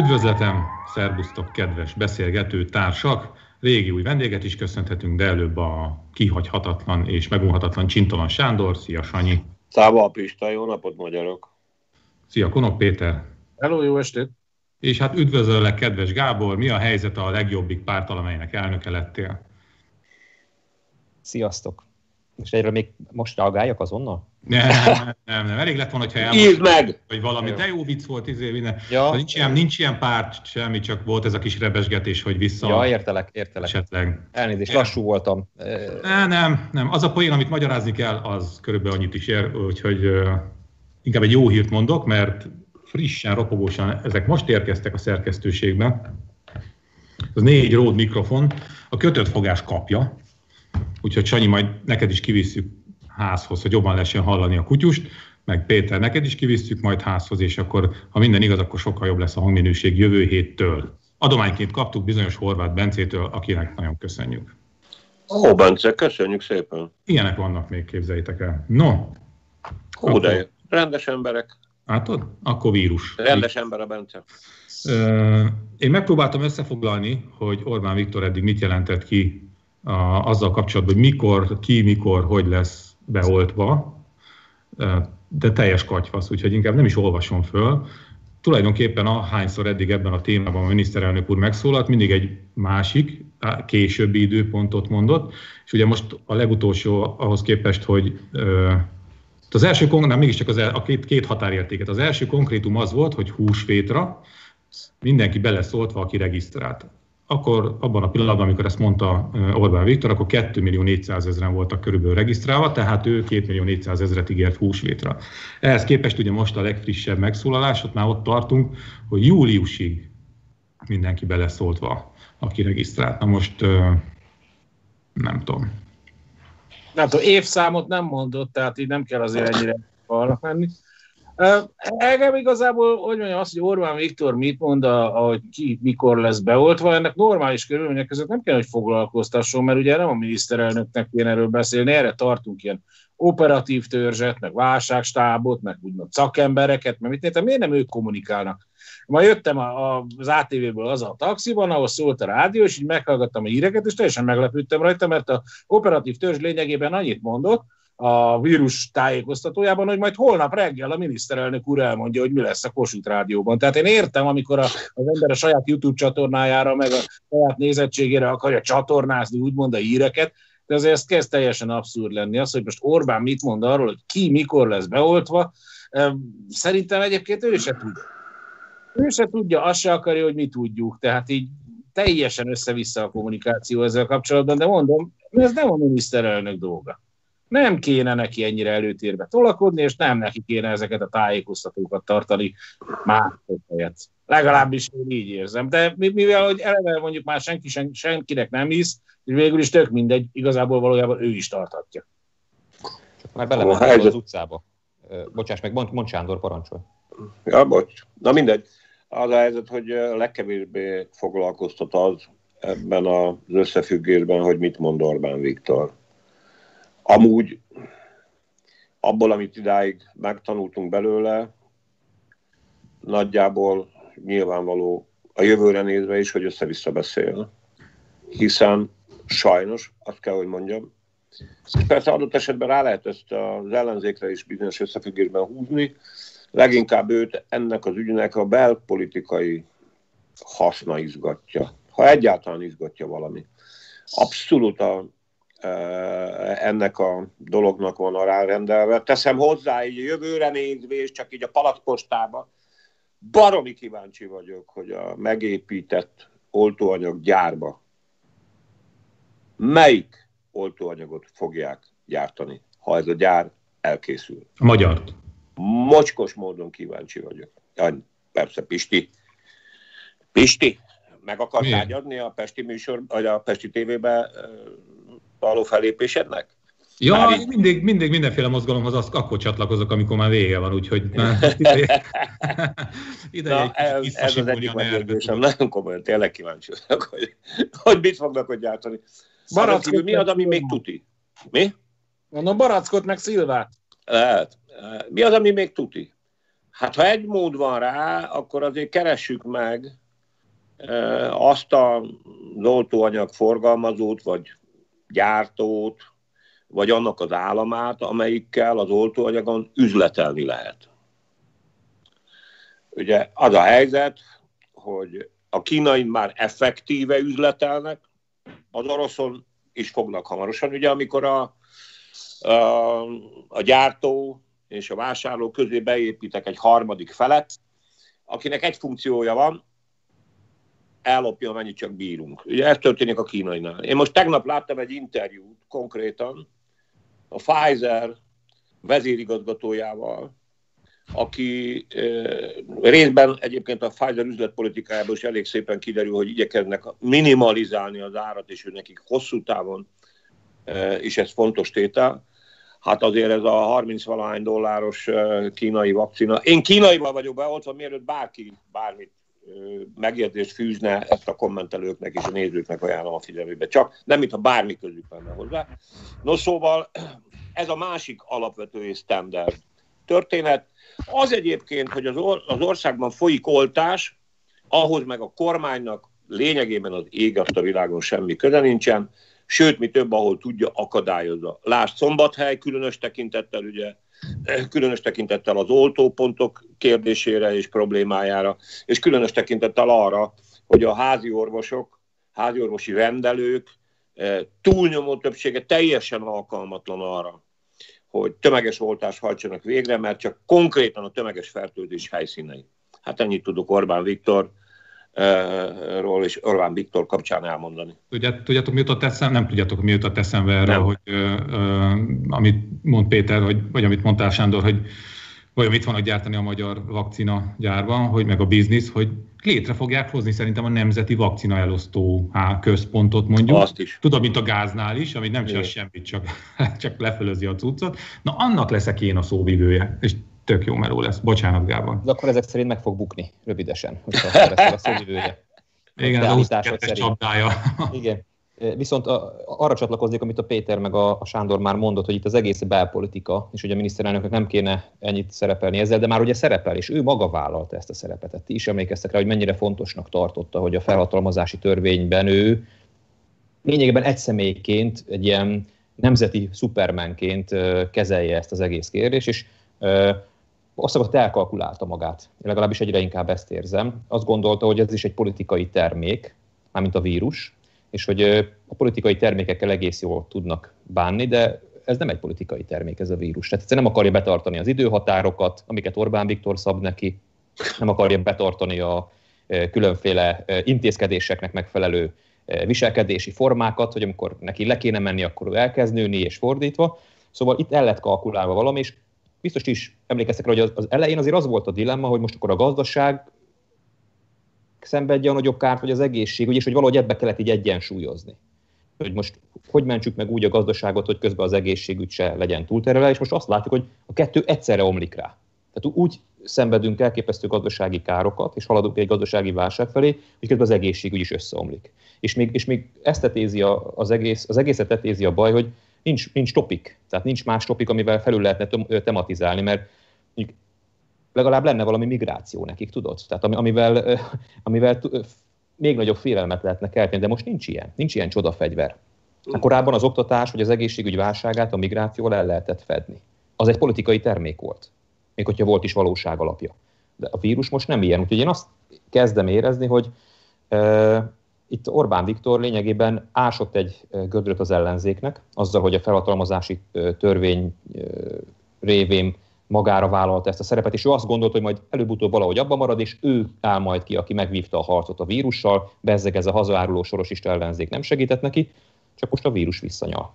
Üdvözletem, szervusztok, kedves beszélgető társak! Régi új vendéget is köszönhetünk, de előbb a kihagyhatatlan és megunhatatlan Csintalan Sándor. Szia, Sanyi! Száva Pista, jó napot magyarok! Szia, Konok Péter! Hello, jó estét! És hát üdvözöllek, kedves Gábor! Mi a helyzet a legjobbik párt, amelynek elnöke lettél? Sziasztok! És egyről még most reagáljak azonnal? Nem, nem, nem, elég lett volna, hogyha elmondtad, meg! hogy valami, de jó vicc volt, izé, minden. Ja. Nincs, ilyen, nincs ilyen párt, semmi, csak volt ez a kis rebesgetés, hogy vissza. Ja, értelek, értelek. Esetleg. Elnézést, lassú voltam. Nem, nem, nem. Az a poén, amit magyarázni kell, az körülbelül annyit is ér, úgyhogy uh, inkább egy jó hírt mondok, mert frissen, ropogósan, ezek most érkeztek a szerkesztőségbe. Az négy Rode mikrofon, a kötött fogás kapja, úgyhogy Sanyi, majd neked is kivisszük házhoz, hogy jobban lehessen hallani a kutyust, meg Péter, neked is kivisszük majd házhoz, és akkor, ha minden igaz, akkor sokkal jobb lesz a hangminőség jövő héttől. Adományként kaptuk bizonyos Horváth Bencétől, akinek nagyon köszönjük. Ó, Bence, köszönjük szépen. Ilyenek vannak még, képzeljétek el. No. Ó, akkor... de rendes emberek. Látod? Akkor vírus. Rendes ember a Bence. Én megpróbáltam összefoglalni, hogy Orbán Viktor eddig mit jelentett ki a, azzal kapcsolatban, hogy mikor, ki, mikor, hogy lesz beoltva, de teljes katyvasz, úgyhogy inkább nem is olvasom föl. Tulajdonképpen ahányszor eddig ebben a témában a miniszterelnök úr megszólalt, mindig egy másik, későbbi időpontot mondott, és ugye most a legutolsó ahhoz képest, hogy az első, nem, mégiscsak az, a két, két határértéket. Az első konkrétum az volt, hogy húsvétra mindenki beleszóltva, aki regisztrált akkor abban a pillanatban, amikor ezt mondta Orbán Viktor, akkor 2 millió 400 ezeren voltak körülbelül regisztrálva, tehát ő 2 millió 400 ezeret ígért húsvétra. Ehhez képest ugye most a legfrissebb megszólalás, ott már ott tartunk, hogy júliusig mindenki beleszóltva, aki regisztrált. Na most nem tudom. Nem tudom, évszámot nem mondott, tehát így nem kell azért ennyire falnak menni. Engem igazából, hogy mondjam, azt, hogy Orbán Viktor mit mond, hogy ki mikor lesz beoltva, ennek normális körülmények között nem kell, hogy foglalkoztasson, mert ugye nem a miniszterelnöknek kéne erről beszélni, erre tartunk ilyen operatív törzset, meg válságstábot, meg úgymond szakembereket, mert mit értem, miért nem ők kommunikálnak? Ma jöttem a, a, az ATV-ből az a taxiban, ahol szólt a rádió, és így meghallgattam a híreket, és teljesen meglepődtem rajta, mert a operatív törzs lényegében annyit mondott, a vírus tájékoztatójában, hogy majd holnap reggel a miniszterelnök úr elmondja, hogy mi lesz a Kossuth Rádióban. Tehát én értem, amikor a, az ember a saját YouTube csatornájára, meg a saját nézettségére akarja csatornázni, úgymond a híreket, de azért ez kezd teljesen abszurd lenni. Az, hogy most Orbán mit mond arról, hogy ki mikor lesz beoltva, szerintem egyébként ő se tudja. Ő se tudja, azt se akarja, hogy mi tudjuk. Tehát így teljesen össze-vissza a kommunikáció ezzel kapcsolatban, de mondom, ez nem a miniszterelnök dolga nem kéne neki ennyire előtérbe tolakodni, és nem neki kéne ezeket a tájékoztatókat tartani más helyet. Legalábbis én így érzem. De mivel, hogy eleve mondjuk már senki, sen, senkinek nem hisz, és végül is tök mindegy, igazából valójában ő is tartatja. Már helyzet... az utcába. Bocsáss meg, mond, mond Sándor, parancsolj. Ja, bocs. Na mindegy. Az a helyzet, hogy legkevésbé foglalkoztat az ebben az összefüggésben, hogy mit mond Orbán Viktor Amúgy abból, amit idáig megtanultunk belőle, nagyjából nyilvánvaló a jövőre nézve is, hogy össze-vissza beszél. Hiszen sajnos, azt kell, hogy mondjam, persze adott esetben rá lehet ezt az ellenzékre is bizonyos összefüggésben húzni, leginkább őt ennek az ügynek a belpolitikai haszna izgatja, ha egyáltalán izgatja valami. Abszolút a ennek a dolognak van rárendelve. Teszem hozzá így jövőre nézvés, csak így a palacpostába. Baromi kíváncsi vagyok, hogy a megépített oltóanyag gyárba melyik oltóanyagot fogják gyártani, ha ez a gyár elkészül. A magyar. Mocskos módon kíváncsi vagyok. Ja, persze, Pisti. Pisti, meg akartál adni a Pesti műsor, vagy a Pesti tévébe való felépésednek? Ja, már így... mindig, mindig mindenféle mozgalomhoz az, akkor csatlakozok, amikor már vége van, úgyhogy már ideje, ideje Na, egy ez, ez az egyik megkérdésem, nagyon komolyan, tényleg kíváncsi vagyok, hogy, hogy mit fognak ott gyártani. Barackot mi az, ami még tuti? Mi? Mondom, barackot meg szilvát. Lehet. Mi az, ami még tuti? Hát ha egy mód van rá, akkor azért keressük meg azt a oltóanyag forgalmazót, vagy gyártót, vagy annak az államát, amelyikkel az oltóanyagon üzletelni lehet. Ugye az a helyzet, hogy a kínai már effektíve üzletelnek, az oroszon is fognak hamarosan. Ugye amikor a, a, a gyártó és a vásárló közé beépítek egy harmadik felet, akinek egy funkciója van, ellopja, amennyit csak bírunk. Ugye ez történik a kínainál. Én most tegnap láttam egy interjút konkrétan a Pfizer vezérigazgatójával, aki részben egyébként a Pfizer üzletpolitikájából is elég szépen kiderül, hogy igyekeznek minimalizálni az árat, és ő nekik hosszú távon is ez fontos tétel. Hát azért ez a 30 valahány dolláros kínai vakcina. Én kínaival vagyok beoltva, mielőtt bárki bármit megjegyzést fűzne, ezt a kommentelőknek és a nézőknek ajánlom a figyelmébe. Csak nem, mintha bármi közük lenne hozzá. No szóval ez a másik alapvető és standard történet. Az egyébként, hogy az, or- az országban folyik oltás, ahhoz meg a kormánynak lényegében az ég a világon semmi köze nincsen, sőt, mi több, ahol tudja, akadályozza. Lásd Szombathely, különös tekintettel ugye, különös tekintettel az oltópontok kérdésére és problémájára, és különös tekintettel arra, hogy a házi orvosok, házi orvosi rendelők eh, túlnyomó többsége teljesen alkalmatlan arra, hogy tömeges oltást hajtsanak végre, mert csak konkrétan a tömeges fertőzés helyszínei. Hát ennyit tudok Orbán Viktor, ról és Orbán Viktor kapcsán elmondani. Tudjátok, tudjátok mi jutott eszem? Nem tudjátok, mi jutott eszembe erre, hogy ö, ö, amit mond Péter, vagy, vagy amit mondtál Sándor, hogy vagy mit vannak gyártani a magyar vakcina gyárban, hogy meg a biznisz, hogy létre fogják hozni szerintem a nemzeti vakcina elosztó központot mondjuk. Azt is. Tudod, mint a gáznál is, ami nem csinál semmit, csak, csak lefölözi a cuccot. Na annak leszek én a szóvivője, és tök jó meló lesz. Bocsánat, Gában. De akkor ezek szerint meg fog bukni rövidesen, hogyha lesz a szóvivője. Igen, az a csapdája. Igen. Viszont arra csatlakoznék, amit a Péter meg a, a Sándor már mondott, hogy itt az egész belpolitika, és hogy a miniszterelnöknek nem kéne ennyit szerepelni ezzel, de már ugye szerepel, és ő maga vállalta ezt a szerepet. Tehát ti is emlékeztek rá, hogy mennyire fontosnak tartotta, hogy a felhatalmazási törvényben ő lényegében egy személyként, egy ilyen nemzeti szupermenként kezelje ezt az egész kérdést, és hogy elkalkulálta magát. Én legalábbis egyre inkább ezt érzem. Azt gondolta, hogy ez is egy politikai termék, mármint a vírus, és hogy a politikai termékekkel egész jól tudnak bánni, de ez nem egy politikai termék, ez a vírus. Tehát nem akarja betartani az időhatárokat, amiket Orbán Viktor szab neki, nem akarja betartani a különféle intézkedéseknek megfelelő viselkedési formákat, hogy amikor neki le kéne menni, akkor ő elkezd nőni, és fordítva. Szóval itt el lett kalkulálva valami, és biztos is emlékeztek rá, hogy az, elején azért az volt a dilemma, hogy most akkor a gazdaság szenvedje a nagyobb kárt, vagy az egészség, és hogy valahogy ebbe kellett így egyensúlyozni. Hogy most hogy mentsük meg úgy a gazdaságot, hogy közben az egészségügy se legyen túlterelve, és most azt látjuk, hogy a kettő egyszerre omlik rá. Tehát úgy szenvedünk elképesztő gazdasági károkat, és haladunk egy gazdasági válság felé, hogy közben az egészségügy is összeomlik. És még, és még ezt tetézi az, egész, az egészet tetézi a baj, hogy nincs, nincs topik, tehát nincs más topik, amivel felül lehetne tematizálni, mert legalább lenne valami migráció nekik, tudod? Tehát amivel, amivel még nagyobb félelmet lehetne kelteni, de most nincs ilyen, nincs ilyen csodafegyver. Hát korábban az oktatás vagy az egészségügy válságát a migrációval el lehetett fedni. Az egy politikai termék volt, még hogyha volt is valóság alapja. De a vírus most nem ilyen, úgyhogy én azt kezdem érezni, hogy itt Orbán Viktor lényegében ásott egy gödröt az ellenzéknek, azzal, hogy a felhatalmazási törvény révén magára vállalta ezt a szerepet, és ő azt gondolta, hogy majd előbb-utóbb valahogy abban marad, és ő áll majd ki, aki megvívta a harcot a vírussal, bezzeg ez a hazaáruló sorosista ellenzék nem segített neki, csak most a vírus visszanyal.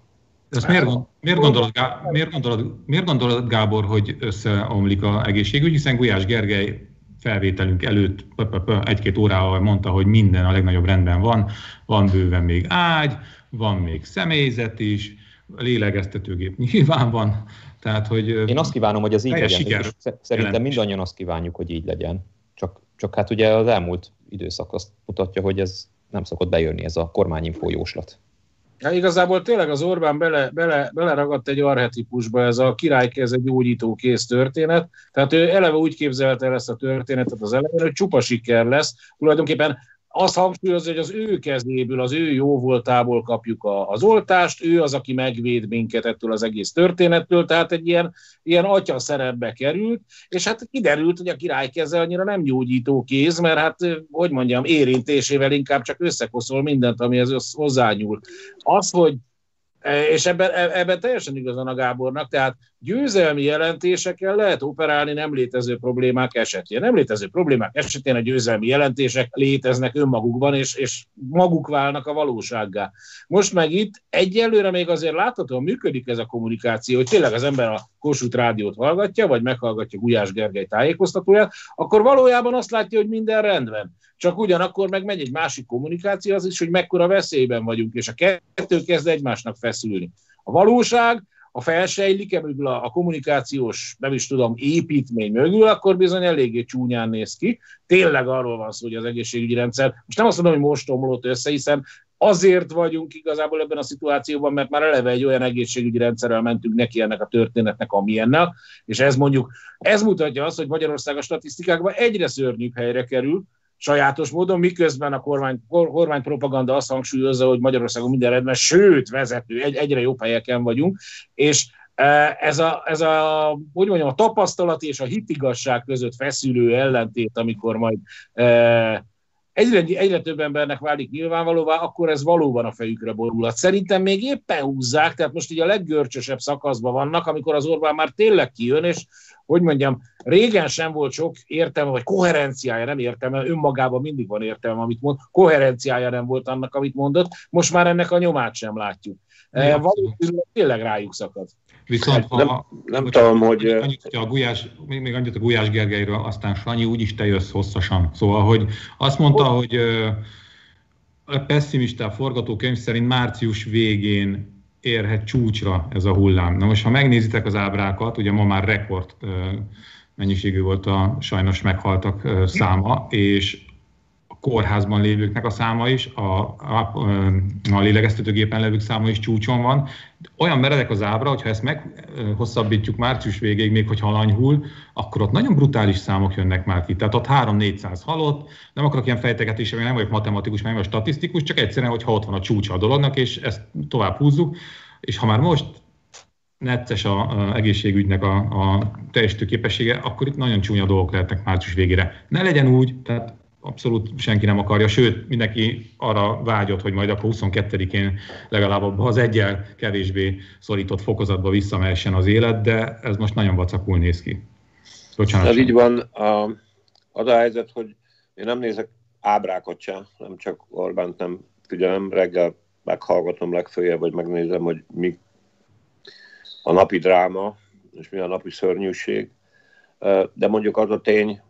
Ezt miért, miért, gondolod, miért, gondolod, miért gondolod, Gábor, hogy összeomlik a egészségügy, hiszen Gulyás Gergely felvételünk előtt egy-két órával mondta, hogy minden a legnagyobb rendben van, van bőven még ágy, van még személyzet is, lélegeztetőgép nyilván van, tehát, hogy... Én azt kívánom, hogy az így legyen. Siker szerintem mindannyian azt kívánjuk, hogy így legyen. Csak, csak hát ugye az elmúlt időszak azt mutatja, hogy ez nem szokott bejönni ez a kormányinfó jóslat. Ja, igazából tényleg az Orbán bele, bele, beleragadt egy arhetipusba, ez a egy gyógyító kész történet. Tehát ő eleve úgy képzelte el ezt a történetet az elején, hogy csupa siker lesz. Tulajdonképpen azt hangsúlyozza, hogy az ő kezéből, az ő jó voltából kapjuk a, az oltást, ő az, aki megvéd minket ettől az egész történettől, tehát egy ilyen, ilyen atya szerepbe került, és hát kiderült, hogy a király keze annyira nem gyógyító kéz, mert hát, hogy mondjam, érintésével inkább csak összekoszol mindent, amihez hozzányúl. Az, hogy E, és ebben, e, ebben teljesen igazán a Gábornak, tehát győzelmi jelentésekkel lehet operálni nem létező problémák esetén. Nem létező problémák esetén a győzelmi jelentések léteznek önmagukban, és, és maguk válnak a valósággá. Most meg itt egyelőre még azért láthatóan működik ez a kommunikáció, hogy tényleg az ember a Kossuth rádiót hallgatja, vagy meghallgatja Gulyás Gergely tájékoztatóját, akkor valójában azt látja, hogy minden rendben. Csak ugyanakkor meg megy egy másik kommunikáció, az is, hogy mekkora veszélyben vagyunk, és a kettő kezd egymásnak feszülni. A valóság, a felsejlik-e mögül a, a kommunikációs, nem is tudom, építmény mögül, akkor bizony eléggé csúnyán néz ki. Tényleg arról van szó, hogy az egészségügyi rendszer, most nem azt mondom, hogy most omlott össze, hiszen azért vagyunk igazából ebben a szituációban, mert már eleve egy olyan egészségügyi rendszerrel mentünk neki ennek a történetnek, amilyennel, és ez mondjuk, ez mutatja azt, hogy Magyarország a statisztikákban egyre szörnyűbb helyre kerül, sajátos módon, miközben a kormány, kormány propaganda azt hangsúlyozza, hogy Magyarországon minden rendben, sőt, vezető, egy, egyre jobb helyeken vagyunk, és e, ez a, ez a, hogy mondjam, a tapasztalat és a hitigasság között feszülő ellentét, amikor majd e, egyre, egyre több embernek válik nyilvánvalóvá, akkor ez valóban a fejükre borulhat. Szerintem még éppen húzzák, tehát most így a leggörcsösebb szakaszban vannak, amikor az Orbán már tényleg kijön, és hogy mondjam, régen sem volt sok értelme, vagy koherenciája nem értelme, önmagában mindig van értelme, amit mond, koherenciája nem volt annak, amit mondott, most már ennek a nyomát sem látjuk. E, valószínűleg tényleg rájuk szakad. Viszont hát ha, nem, nem tudom, hogy... Annyit, a Gulyás, még, még annyit a Gulyás Gergelyről, aztán Sanyi, úgyis te jössz hosszasan. Szóval, hogy azt mondta, hogy a pessimista forgatókönyv szerint március végén érhet csúcsra ez a hullám. Na most, ha megnézitek az ábrákat, ugye ma már rekord mennyiségű volt a sajnos meghaltak száma, és kórházban lévőknek a száma is, a, a, a lélegeztetőgépen levők száma is csúcson van. Olyan meredek az ábra, hogyha ezt meghosszabbítjuk március végéig, még hogyha alanyhul, akkor ott nagyon brutális számok jönnek már ki. Tehát ott 3-400 halott, nem akarok ilyen fejtegetésre, nem vagyok matematikus, nem vagyok statisztikus, csak egyszerűen, hogyha ott van a csúcsa a dolognak, és ezt tovább húzzuk, és ha már most necces a, a egészségügynek a, a teljesítő képessége, akkor itt nagyon csúnya dolgok lehetnek március végére. Ne legyen úgy, tehát abszolút senki nem akarja, sőt, mindenki arra vágyott, hogy majd akkor 22-én legalább az egyel kevésbé szorított fokozatba visszamehessen az élet, de ez most nagyon vacakul néz ki. Bocsánat. Ez így van. A, az a helyzet, hogy én nem nézek ábrákat sem, nem csak Orbánt nem figyelem, reggel meghallgatom legfőjebb, vagy megnézem, hogy mi a napi dráma, és mi a napi szörnyűség. De mondjuk az a tény,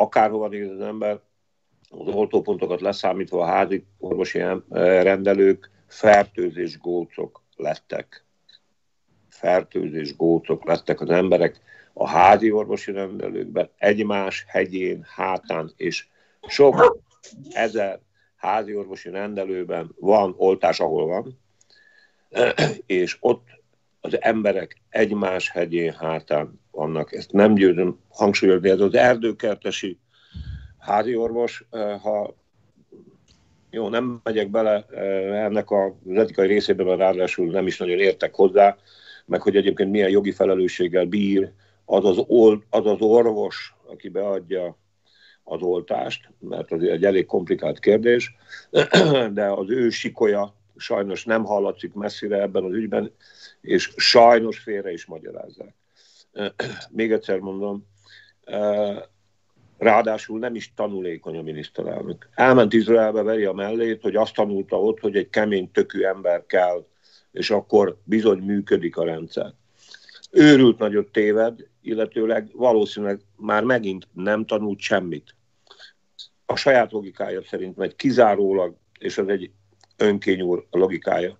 akárhova néz az ember, az oltópontokat leszámítva a házi orvosi rendelők fertőzés gócok lettek. Fertőzés gócok lettek az emberek a házi orvosi rendelőkben, egymás hegyén, hátán, és sok ezer házi orvosi rendelőben van oltás, ahol van, és ott az emberek egymás hegyén, hátán vannak. Ezt nem győzöm hangsúlyozni, ez az erdőkertesi házi orvos, eh, ha jó, nem megyek bele eh, ennek az etikai részében, mert ráadásul nem is nagyon értek hozzá, meg hogy egyébként milyen jogi felelősséggel bír az az, ol, az, az orvos, aki beadja az oltást, mert az egy elég komplikált kérdés, de az ő sikolya sajnos nem hallatszik messzire ebben az ügyben, és sajnos félre is magyarázzák. Még egyszer mondom, ráadásul nem is tanulékony a miniszterelnök. Elment Izraelbe, veri a mellét, hogy azt tanulta ott, hogy egy kemény tökű ember kell, és akkor bizony működik a rendszer. Őrült nagyot téved, illetőleg valószínűleg már megint nem tanult semmit. A saját logikája szerint megy kizárólag, és az egy önkényúr logikája.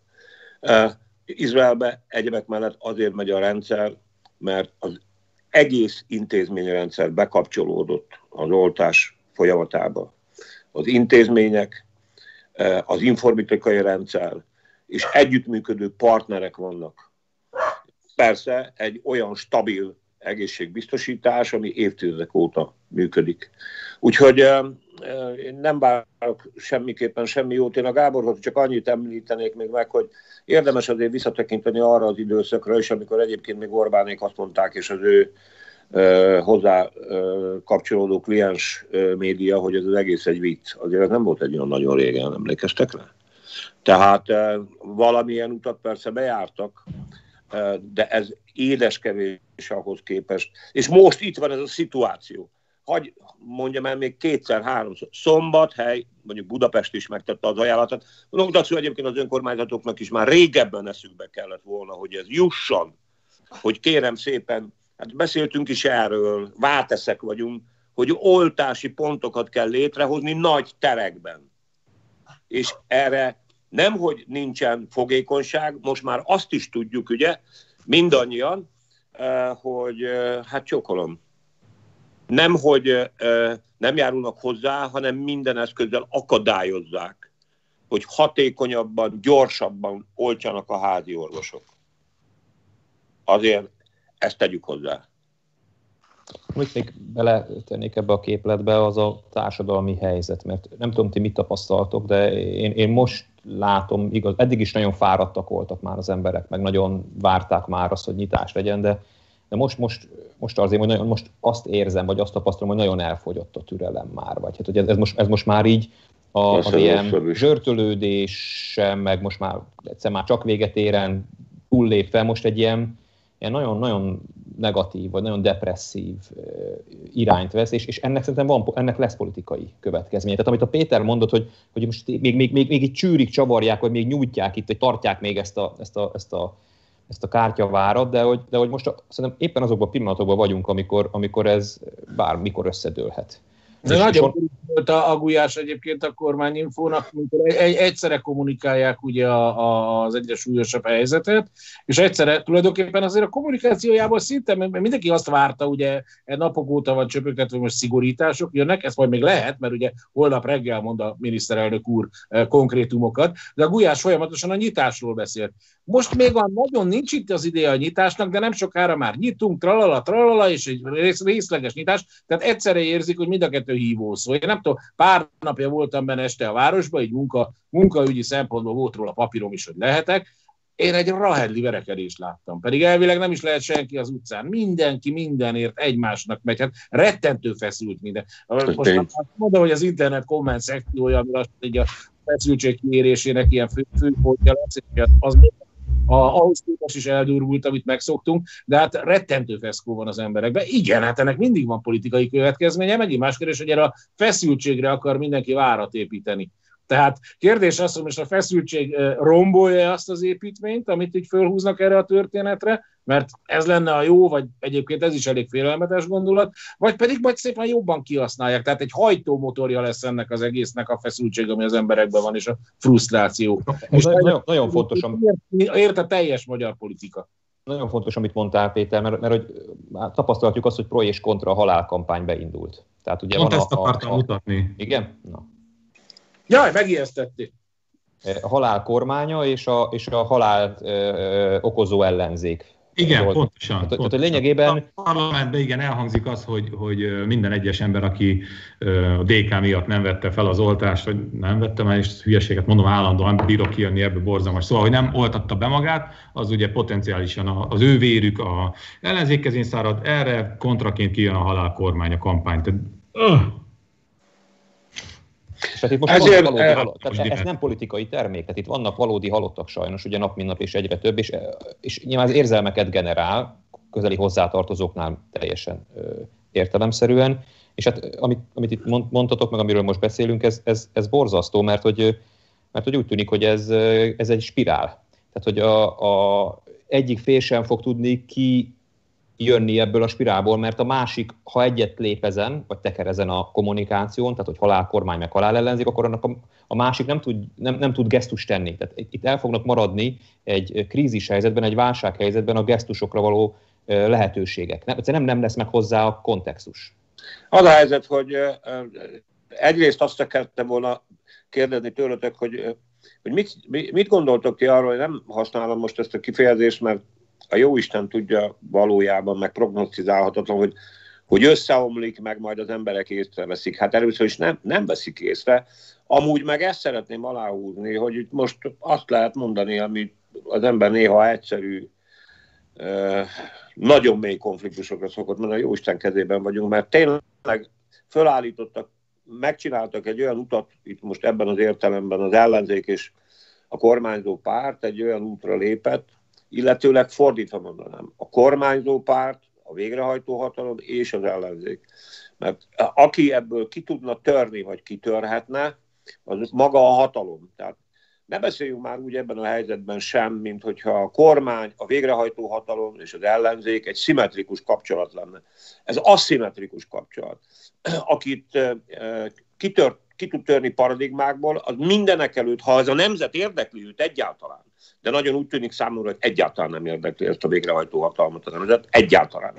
Izraelbe egyebek mellett azért megy a rendszer, mert az egész intézményrendszer bekapcsolódott az oltás folyamatába. Az intézmények, az informatikai rendszer, és együttműködő partnerek vannak. Persze egy olyan stabil egészségbiztosítás, ami évtizedek óta működik. Úgyhogy én nem várok semmiképpen semmi jót. Én a Gáborhoz csak annyit említenék még meg, hogy érdemes azért visszatekinteni arra az időszakra is, amikor egyébként még Orbánék azt mondták, és az ő hozzá kapcsolódó kliens média, hogy ez az egész egy vicc. Azért ez nem volt egy olyan nagyon régen, emlékeztek le? Tehát valamilyen utat persze bejártak, de ez édeskevés ahhoz képest. És most itt van ez a szituáció. Hagy mondjam el még kétszer, háromszor. Szombathely, mondjuk Budapest is megtette az ajánlatot. Hogy egyébként az önkormányzatoknak is már régebben eszükbe kellett volna, hogy ez jusson. Hogy kérem szépen, hát beszéltünk is erről, válteszek vagyunk, hogy oltási pontokat kell létrehozni nagy terekben. És erre nem, hogy nincsen fogékonyság, most már azt is tudjuk, ugye, mindannyian, eh, hogy eh, hát csokolom. Nem, hogy nem járulnak hozzá, hanem minden eszközzel akadályozzák, hogy hatékonyabban, gyorsabban oltjanak a házi orvosok. Azért ezt tegyük hozzá. Amit még beletennék ebbe a képletbe, az a társadalmi helyzet, mert nem tudom, ti mit tapasztaltok, de én, én most látom, igaz, eddig is nagyon fáradtak voltak már az emberek, meg nagyon várták már azt, hogy nyitás legyen, de, de most, most, most azért, hogy nagyon, most azt érzem, vagy azt tapasztalom, hogy nagyon elfogyott a türelem már, vagy hát, hogy ez, ez, most, ez most már így a, az ilyen zsörtölődése, meg most már egyszer már csak véget éren túllépve, most egy ilyen, ilyen nagyon-nagyon negatív, vagy nagyon depresszív irányt vesz, és, és ennek szerintem van, ennek lesz politikai következménye. Tehát amit a Péter mondott, hogy, hogy most még, még, még, még itt csűrik, csavarják, vagy még nyújtják itt, vagy tartják még ezt a, ezt a, ezt a, ezt a kártyavárat, de hogy, de hogy most a, szerintem éppen azokban a pillanatokban vagyunk, amikor, amikor ez bármikor összedőlhet. De nagyon volt a, a gulyás egyébként a kormányinfónak, amikor egy, egyszerre kommunikálják ugye a, a, az egyre súlyosabb helyzetet, és egyszerre tulajdonképpen azért a kommunikációjából szinte mindenki azt várta, ugye e napok óta van csöpögtetve, most szigorítások jönnek, ez majd még lehet, mert ugye holnap reggel mond a miniszterelnök úr e, konkrétumokat, de a gulyás folyamatosan a nyitásról beszélt. Most még van, nagyon nincs itt az ideje a nyitásnak, de nem sokára már nyitunk, tralala, tralala, és egy részleges nyitás, tehát egyszerre érzik, hogy mind a kettő hívó szó. Én nem tudom, pár napja voltam benne este a városba, egy munka, munkaügyi szempontból volt róla papírom is, hogy lehetek, én egy rahedli verekedést láttam. Pedig elvileg nem is lehet senki az utcán. Mindenki mindenért egymásnak megy. Hát rettentő feszült minden. Most mondom, hogy az internet komment szekciója, ami azt egy a feszültség kiérésének ilyen fő, fő lesz, az még a, ahhoz képest is eldurvult, amit megszoktunk, de hát rettentő feszkó van az emberekben. Igen, hát ennek mindig van politikai következménye, megint más kérdés, hogy erre a feszültségre akar mindenki várat építeni. Tehát kérdés az, hogy most a feszültség rombolja azt az építményt, amit így fölhúznak erre a történetre, mert ez lenne a jó, vagy egyébként ez is elég félelmetes gondolat, vagy pedig majd szépen jobban kihasználják. Tehát egy hajtómotorja lesz ennek az egésznek a feszültség, ami az emberekben van, és a frusztráció. És nagyon, nagyon fontos. Ért a teljes magyar politika. Nagyon fontos, amit mondtál, Péter, mert, mert hogy tapasztalhatjuk azt, hogy pro és kontra a halálkampány beindult. Tehát ugye Pont van ezt a, akartam a, mutatni. Igen? Na. Jaj, megijesztették. A halál kormánya és a, és a halál ö, ö, okozó ellenzék igen, volt. pontosan. Tehát, pontosan. Tehát lényegében... A parlamentben igen, elhangzik az, hogy, hogy minden egyes ember, aki a DK miatt nem vette fel az oltást, vagy nem vette már, és hülyeséget mondom állandóan, bírok kijönni ebből borzalmas. Szóval, hogy nem oltatta be magát, az ugye potenciálisan az ő vérük a ellenzékezén szárad, erre kontraként kijön a halálkormány, a kampány. Tehát, uh, tehát itt most Ezért, valódi e, halott. Tehát ez nem politikai termék, tehát itt vannak valódi halottak sajnos, ugye nap mint nap és egyre több, és, és nyilván az érzelmeket generál, közeli hozzátartozóknál teljesen ö, értelemszerűen, és hát amit, amit itt mondtatok, meg amiről most beszélünk, ez, ez, ez borzasztó, mert hogy, mert hogy úgy tűnik, hogy ez, ez egy spirál. Tehát, hogy a, a egyik fél sem fog tudni ki jönni ebből a spirálból, mert a másik, ha egyet lép ezen, vagy teker ezen a kommunikáción, tehát hogy halál kormány meg halál ellenzék, akkor annak a, a másik nem tud, nem, nem tud gesztus tenni. Tehát itt el fognak maradni egy krízis helyzetben, egy válsághelyzetben a gesztusokra való lehetőségek. Nem, nem, nem lesz meg hozzá a kontextus. Az a helyzet, hogy egyrészt azt akartam volna kérdezni tőletek, hogy hogy mit, mit gondoltok ti arról, hogy nem használom most ezt a kifejezést, mert a jó Isten tudja valójában, meg prognosztizálhatatlan, hogy, hogy összeomlik, meg majd az emberek észreveszik. Hát először is nem, nem veszik észre. Amúgy meg ezt szeretném aláhúzni, hogy itt most azt lehet mondani, amit az ember néha egyszerű, nagyon mély konfliktusokra szokott mert a Jóisten kezében vagyunk, mert tényleg fölállítottak, megcsináltak egy olyan utat, itt most ebben az értelemben az ellenzék és a kormányzó párt egy olyan útra lépett, illetőleg fordítva mondanám, a kormányzó párt, a végrehajtó hatalom és az ellenzék. Mert aki ebből ki tudna törni, vagy kitörhetne, az maga a hatalom. Tehát ne beszéljünk már úgy ebben a helyzetben sem, mint hogyha a kormány, a végrehajtó hatalom és az ellenzék egy szimmetrikus kapcsolat lenne. Ez aszimmetrikus kapcsolat. Akit kitört, ki tud törni paradigmákból, az mindenek előtt, ha ez a nemzet érdekli őt egyáltalán, de nagyon úgy tűnik számomra, hogy egyáltalán nem érdekli ezt a végrehajtó hatalmat a nemzet, egyáltalán.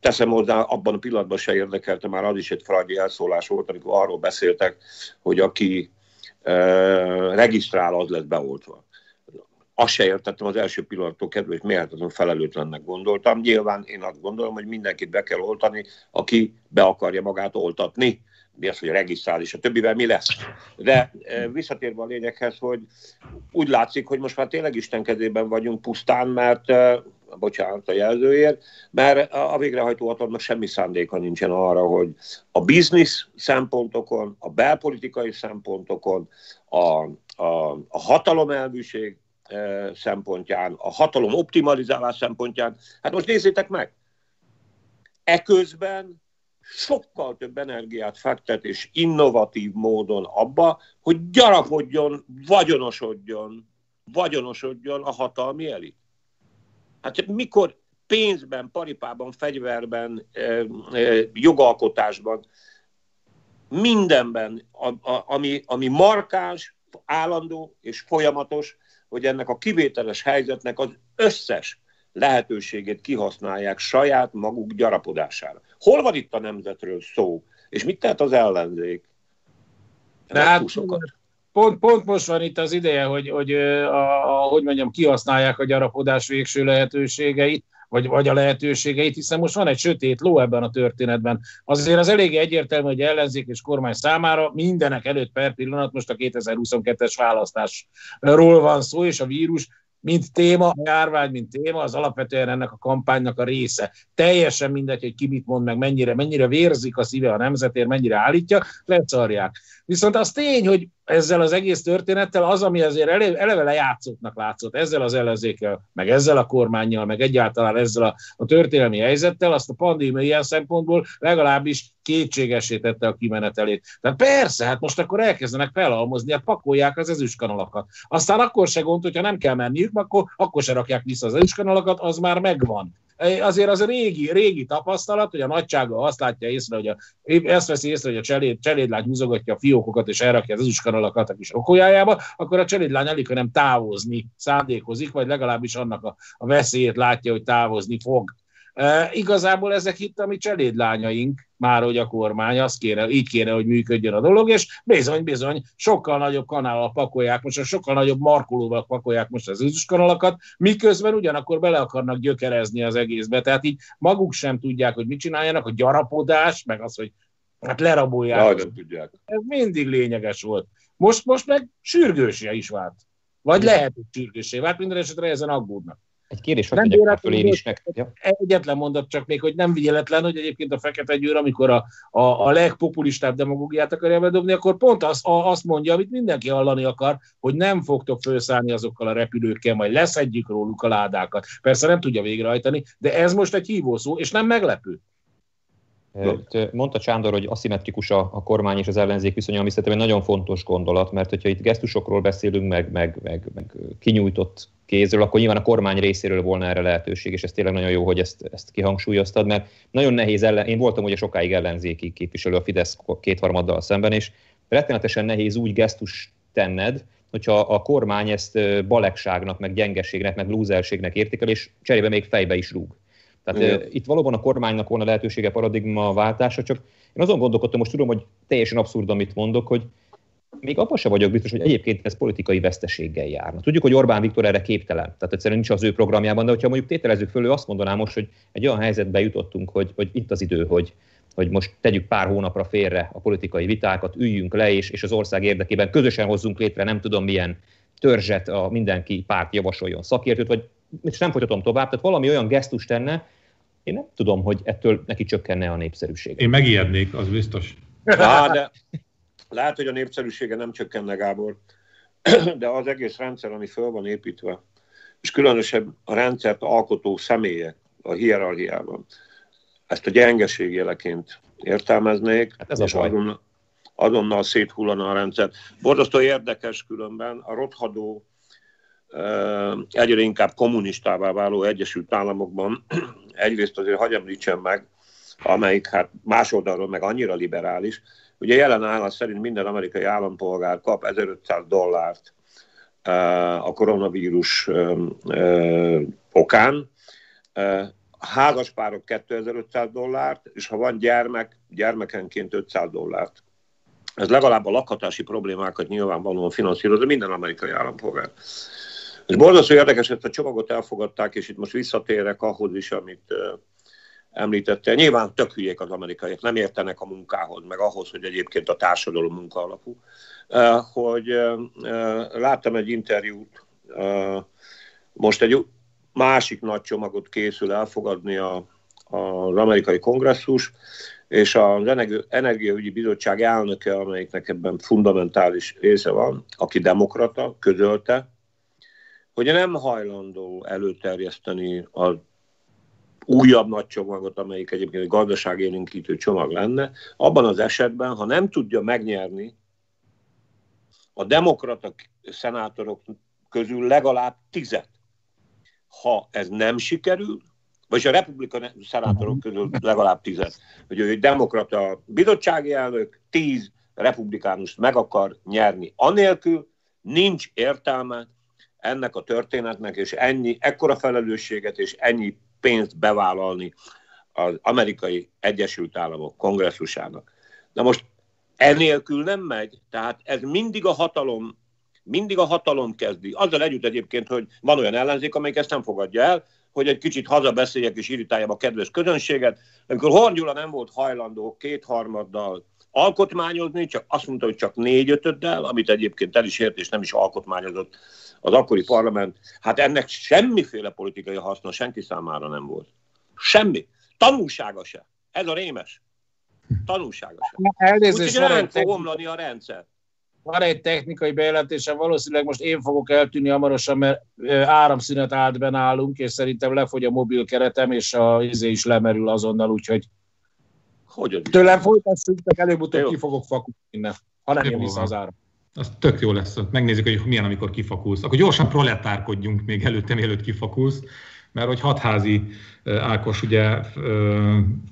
Teszem hozzá, abban a pillanatban se érdekelte, már az is egy fragyi elszólás volt, amikor arról beszéltek, hogy aki regisztrál, az lesz beoltva. Azt se értettem az első pillanattól kedves, és méltatlanul felelőtlennek gondoltam. Nyilván én azt gondolom, hogy mindenkit be kell oltani, aki be akarja magát oltatni. Mi az, hogy regisztrál, és a többivel mi lesz. De visszatérve a lényeghez, hogy úgy látszik, hogy most már tényleg Isten kezében vagyunk pusztán, mert bocsánat a jelzőért, mert a végrehajtó hatalomnak semmi szándéka nincsen arra, hogy a biznisz szempontokon, a belpolitikai szempontokon, a, a, a hatalomelvűség szempontján, a hatalom optimalizálás szempontján, hát most nézzétek meg, eközben sokkal több energiát fektet és innovatív módon abba, hogy gyarapodjon, vagyonosodjon, vagyonosodjon a hatalmi elit. Hát mikor pénzben, paripában, fegyverben, jogalkotásban, mindenben, ami, ami markáns, állandó és folyamatos, hogy ennek a kivételes helyzetnek az összes lehetőségét kihasználják saját maguk gyarapodására. Hol van itt a nemzetről szó? És mit tehet az ellenzék? De hát, pont, pont most van itt az ideje, hogy, hogy, a, a, hogy mondjam, kihasználják a gyarapodás végső lehetőségeit, vagy, vagy a lehetőségeit, hiszen most van egy sötét ló ebben a történetben. Azért az elég egyértelmű, hogy ellenzék és kormány számára mindenek előtt per pillanat most a 2022-es választásról van szó, és a vírus mint téma, a járvány, mint téma, az alapvetően ennek a kampánynak a része. Teljesen mindegy, hogy ki mit mond meg, mennyire, mennyire vérzik a szíve a nemzetért, mennyire állítja, lecarják. Viszont az tény, hogy ezzel az egész történettel az, ami azért eleve, lejátszottnak látszott, ezzel az ellenzékkel, meg ezzel a kormányjal, meg egyáltalán ezzel a, a történelmi helyzettel, azt a pandémia ilyen szempontból legalábbis kétségesé tette a kimenetelét. Tehát persze, hát most akkor elkezdenek felalmozni, hát pakolják az ezüstkanalakat. Aztán akkor se gond, hogyha nem kell menniük, akkor, akkor se rakják vissza az ezüstkanalakat, az már megvan azért az a régi, régi tapasztalat, hogy a nagysága azt látja észre, hogy a, ezt veszi észre, hogy a cseléd, cselédlány húzogatja a fiókokat és elrakja az ezüstkanalakat a kis okolyájába, akkor a cselédlány alig, nem távozni szándékozik, vagy legalábbis annak a, a veszélyét látja, hogy távozni fog. E, igazából ezek itt a mi cselédlányaink, már hogy a kormány, az kéne, így kéne, hogy működjön a dolog, és bizony, bizony, sokkal nagyobb kanállal pakolják most, sokkal nagyobb markolóval pakolják most az kanalakat, miközben ugyanakkor bele akarnak gyökerezni az egészbe. Tehát így maguk sem tudják, hogy mit csináljanak, a gyarapodás, meg az, hogy hát lerabolják. Ja, nem tudják. Ez mindig lényeges volt. Most, most meg sürgősje is vált. Vagy lehet, hogy sürgősé vált, minden esetre ezen aggódnak. Egy kérdés, hogy tegyek már föl én is meg. Ja. Egyetlen mondat csak még, hogy nem véletlen, hogy egyébként a Fekete Győr, amikor a, a, a legpopulistább demagógiát akarja bedobni, akkor pont azt, a, azt mondja, amit mindenki hallani akar, hogy nem fogtok felszállni azokkal a repülőkkel, majd leszedjük róluk a ládákat. Persze nem tudja végrehajtani, de ez most egy hívószó, és nem meglepő. Mondta Csándor, hogy aszimmetrikus a, a kormány és az ellenzék viszonya, ami szerintem egy nagyon fontos gondolat, mert hogyha itt gesztusokról beszélünk, meg, meg, meg, meg kinyújtott kézről, akkor nyilván a kormány részéről volna erre lehetőség, és ez tényleg nagyon jó, hogy ezt, ezt kihangsúlyoztad, mert nagyon nehéz ellen, én voltam ugye sokáig ellenzéki képviselő a Fidesz kétharmaddal szemben, és rettenetesen nehéz úgy gesztus tenned, hogyha a kormány ezt balekságnak, meg gyengeségnek, meg lúzerségnek értékel, és cserébe még fejbe is rúg. Tehát Igen. itt valóban a kormánynak volna lehetősége paradigma váltása, csak én azon gondolkodtam, most tudom, hogy teljesen abszurd, amit mondok, hogy még abban sem vagyok biztos, hogy egyébként ez politikai veszteséggel járna. Tudjuk, hogy Orbán Viktor erre képtelen, tehát egyszerűen nincs az ő programjában, de hogyha mondjuk tételezzük föl, ő azt mondaná most, hogy egy olyan helyzetbe jutottunk, hogy, hogy itt az idő, hogy, hogy most tegyük pár hónapra félre a politikai vitákat, üljünk le, és, és az ország érdekében közösen hozzunk létre nem tudom milyen törzset, a mindenki párt javasoljon szakértőt, vagy és nem folytatom tovább, tehát valami olyan gesztus tenne, én nem tudom, hogy ettől neki csökkenne a népszerűség. Én megijednék, az biztos. Á, de lehet, hogy a népszerűsége nem csökkenne, Gábor, de az egész rendszer, ami föl van építve, és különösen a rendszert alkotó személyek a hierarchiában, ezt a gyengeség jeleként értelmeznék, hát ez a és baj. azonnal, azonnal széthullana a rendszer. Borzasztó érdekes különben a rothadó, egyre inkább kommunistává váló Egyesült Államokban egyrészt azért hagyj említsem meg, amelyik hát más oldalról meg annyira liberális, ugye jelen állat szerint minden amerikai állampolgár kap 1500 dollárt a koronavírus okán, házaspárok 2500 dollárt, és ha van gyermek, gyermekenként 500 dollárt. Ez legalább a lakhatási problémákat nyilvánvalóan finanszírozza minden amerikai állampolgár. És borzasztó érdekes, ezt a csomagot elfogadták, és itt most visszatérek ahhoz is, amit említette. Nyilván tök hülyék az amerikaiak, nem értenek a munkához, meg ahhoz, hogy egyébként a társadalom munka alapú. Hogy láttam egy interjút, most egy másik nagy csomagot készül elfogadni a, az amerikai kongresszus, és az Energiaügyi Bizottság elnöke, amelyiknek ebben fundamentális része van, aki demokrata, közölte, hogy nem hajlandó előterjeszteni az újabb nagy csomagot, amelyik egyébként egy gazdaságélénkítő csomag lenne, abban az esetben, ha nem tudja megnyerni a demokrata szenátorok közül legalább tizet. Ha ez nem sikerül, vagy a republikai szenátorok közül legalább tizet, hogy ő demokrata bizottsági elnök, tíz republikánust meg akar nyerni. Anélkül nincs értelme ennek a történetnek, és ennyi, ekkora felelősséget és ennyi pénzt bevállalni az amerikai Egyesült Államok kongresszusának. Na most enélkül nem megy, tehát ez mindig a hatalom, mindig a hatalom kezdi. Azzal együtt egyébként, hogy van olyan ellenzék, amelyik ezt nem fogadja el, hogy egy kicsit hazabeszéljek és irritáljam a kedves közönséget. Amikor Horn Gyula nem volt hajlandó kétharmaddal alkotmányozni, csak azt mondta, hogy csak négy-ötöddel, amit egyébként el is ért, és nem is alkotmányozott az akkori parlament, hát ennek semmiféle politikai haszna senki számára nem volt. Semmi. Tanulsága se. Ez a rémes. Tanulsága se. Elnézést, Úgyhogy nem fog omlani a rendszer. Van egy technikai bejelentésem, valószínűleg most én fogok eltűnni hamarosan, mert áramszünet állt be nálunk, és szerintem lefogy a mobil keretem, és a izé is lemerül azonnal, úgyhogy hogy tőlem folytassuk, előbb-utóbb ki fogok fakulni innen, ha nem jön vissza az áram az tök jó lesz. Megnézzük, hogy milyen, amikor kifakulsz. Akkor gyorsan proletárkodjunk még előtte, mielőtt kifakulsz, mert hogy hatházi Ákos ugye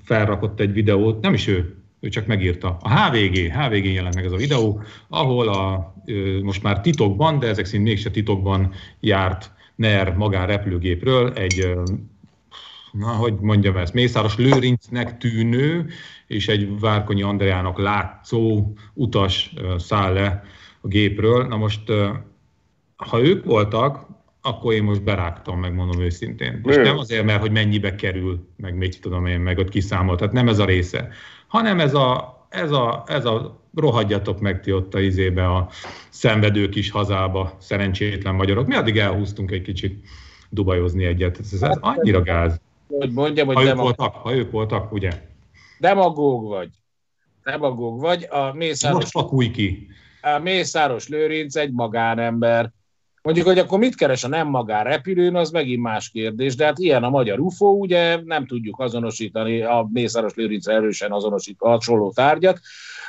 felrakott egy videót, nem is ő, ő csak megírta. A HVG, HVG jelent meg ez a videó, ahol a, most már titokban, de ezek szerint mégse titokban járt NER magánrepülőgépről egy na, hogy mondjam ezt, Mészáros Lőrincnek tűnő és egy Várkonyi Andreának látszó utas száll le a gépről. Na most, ha ők voltak, akkor én most berágtam, megmondom őszintén. Most nem azért, mert hogy mennyibe kerül, meg mit tudom én, meg ott kiszámolt, tehát nem ez a része, hanem ez a, ez a, ez a rohadjatok meg ti ott a izébe a szenvedő kis hazába, szerencsétlen magyarok. Mi addig elhúztunk egy kicsit dubajozni egyet. Ez, ez annyira gáz. Hogy mondjam, hogy ha ők, voltak, ha ők voltak, ugye? Demagóg vagy. Demagóg vagy. A Mészáros... Most fakulj ki. Mészáros Lőrinc egy magánember. Mondjuk, hogy akkor mit keres a nem magán repülőn, az megint más kérdés, de hát ilyen a magyar UFO, ugye nem tudjuk azonosítani a Mészáros Lőrinc erősen azonosít hasonló tárgyat,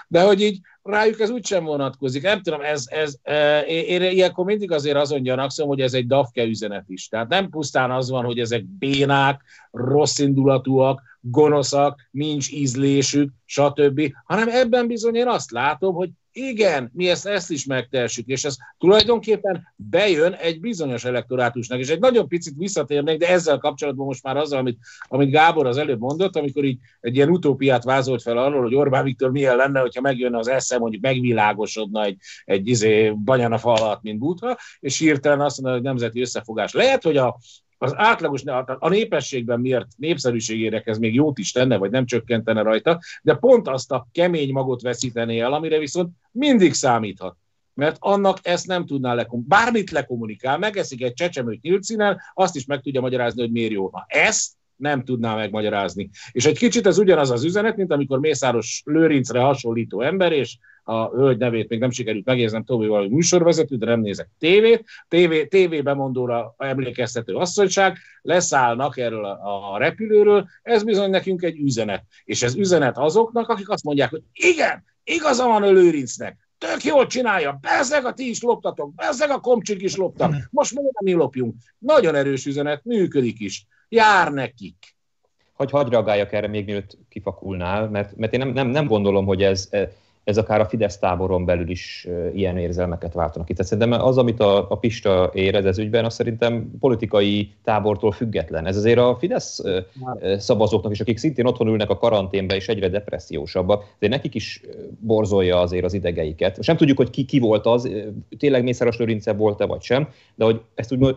de hogy így rájuk ez úgysem vonatkozik. Nem tudom, ez, ez, e, én ilyenkor mindig azért azon gyanakszom, hogy ez egy dafke üzenet is. Tehát nem pusztán az van, hogy ezek bénák, rossz indulatúak, gonoszak, nincs ízlésük, stb., hanem ebben bizony én azt látom, hogy igen, mi ezt, ezt is megtessük, és ez tulajdonképpen bejön egy bizonyos elektorátusnak, és egy nagyon picit visszatérnék, de ezzel kapcsolatban most már azzal, amit, amit Gábor az előbb mondott, amikor így egy ilyen utópiát vázolt fel arról, hogy Orbán Viktor milyen lenne, hogyha megjönne az esze, mondjuk megvilágosodna egy, egy izé, banyana falat, mint butha, és hirtelen azt mondja, hogy nemzeti összefogás. Lehet, hogy a, az átlagos, a népességben miért népszerűségére ez még jót is tenne, vagy nem csökkentene rajta, de pont azt a kemény magot veszítené el, amire viszont mindig számíthat. Mert annak ezt nem tudná lekom, bármit lekommunikál, megeszik egy csecsemőt nyílt színen, azt is meg tudja magyarázni, hogy miért jó. Na ezt nem tudná megmagyarázni. És egy kicsit ez ugyanaz az üzenet, mint amikor Mészáros Lőrincre hasonlító ember, és a hölgy nevét még nem sikerült megjegyeznem, Tobi valami műsorvezető, de nem nézek tévét, TV, TV bemondóra emlékeztető asszonyság, leszállnak erről a, a repülőről, ez bizony nekünk egy üzenet. És ez üzenet azoknak, akik azt mondják, hogy igen, igaza van a Lőrincnek, tök jól csinálja, bezzeg a ti is loptatok, bezzeg a komcsik is loptak, most miért nem mi lopjunk? Nagyon erős üzenet, működik is. Jár nekik. Hogy hagyj reagáljak erre még mielőtt kifakulnál, mert, mert én nem, nem, nem gondolom, hogy ez, ez akár a Fidesz táboron belül is ilyen érzelmeket váltanak ki. Tehát szerintem az, amit a, a Pista érez ez ügyben, az szerintem politikai tábortól független. Ez azért a Fidesz szavazóknak is, akik szintén otthon ülnek a karanténbe, és egyre depressziósabbak, de nekik is borzolja azért az idegeiket. Most nem tudjuk, hogy ki, ki volt az, tényleg Mészáros Lőrince volt-e vagy sem, de hogy ezt úgy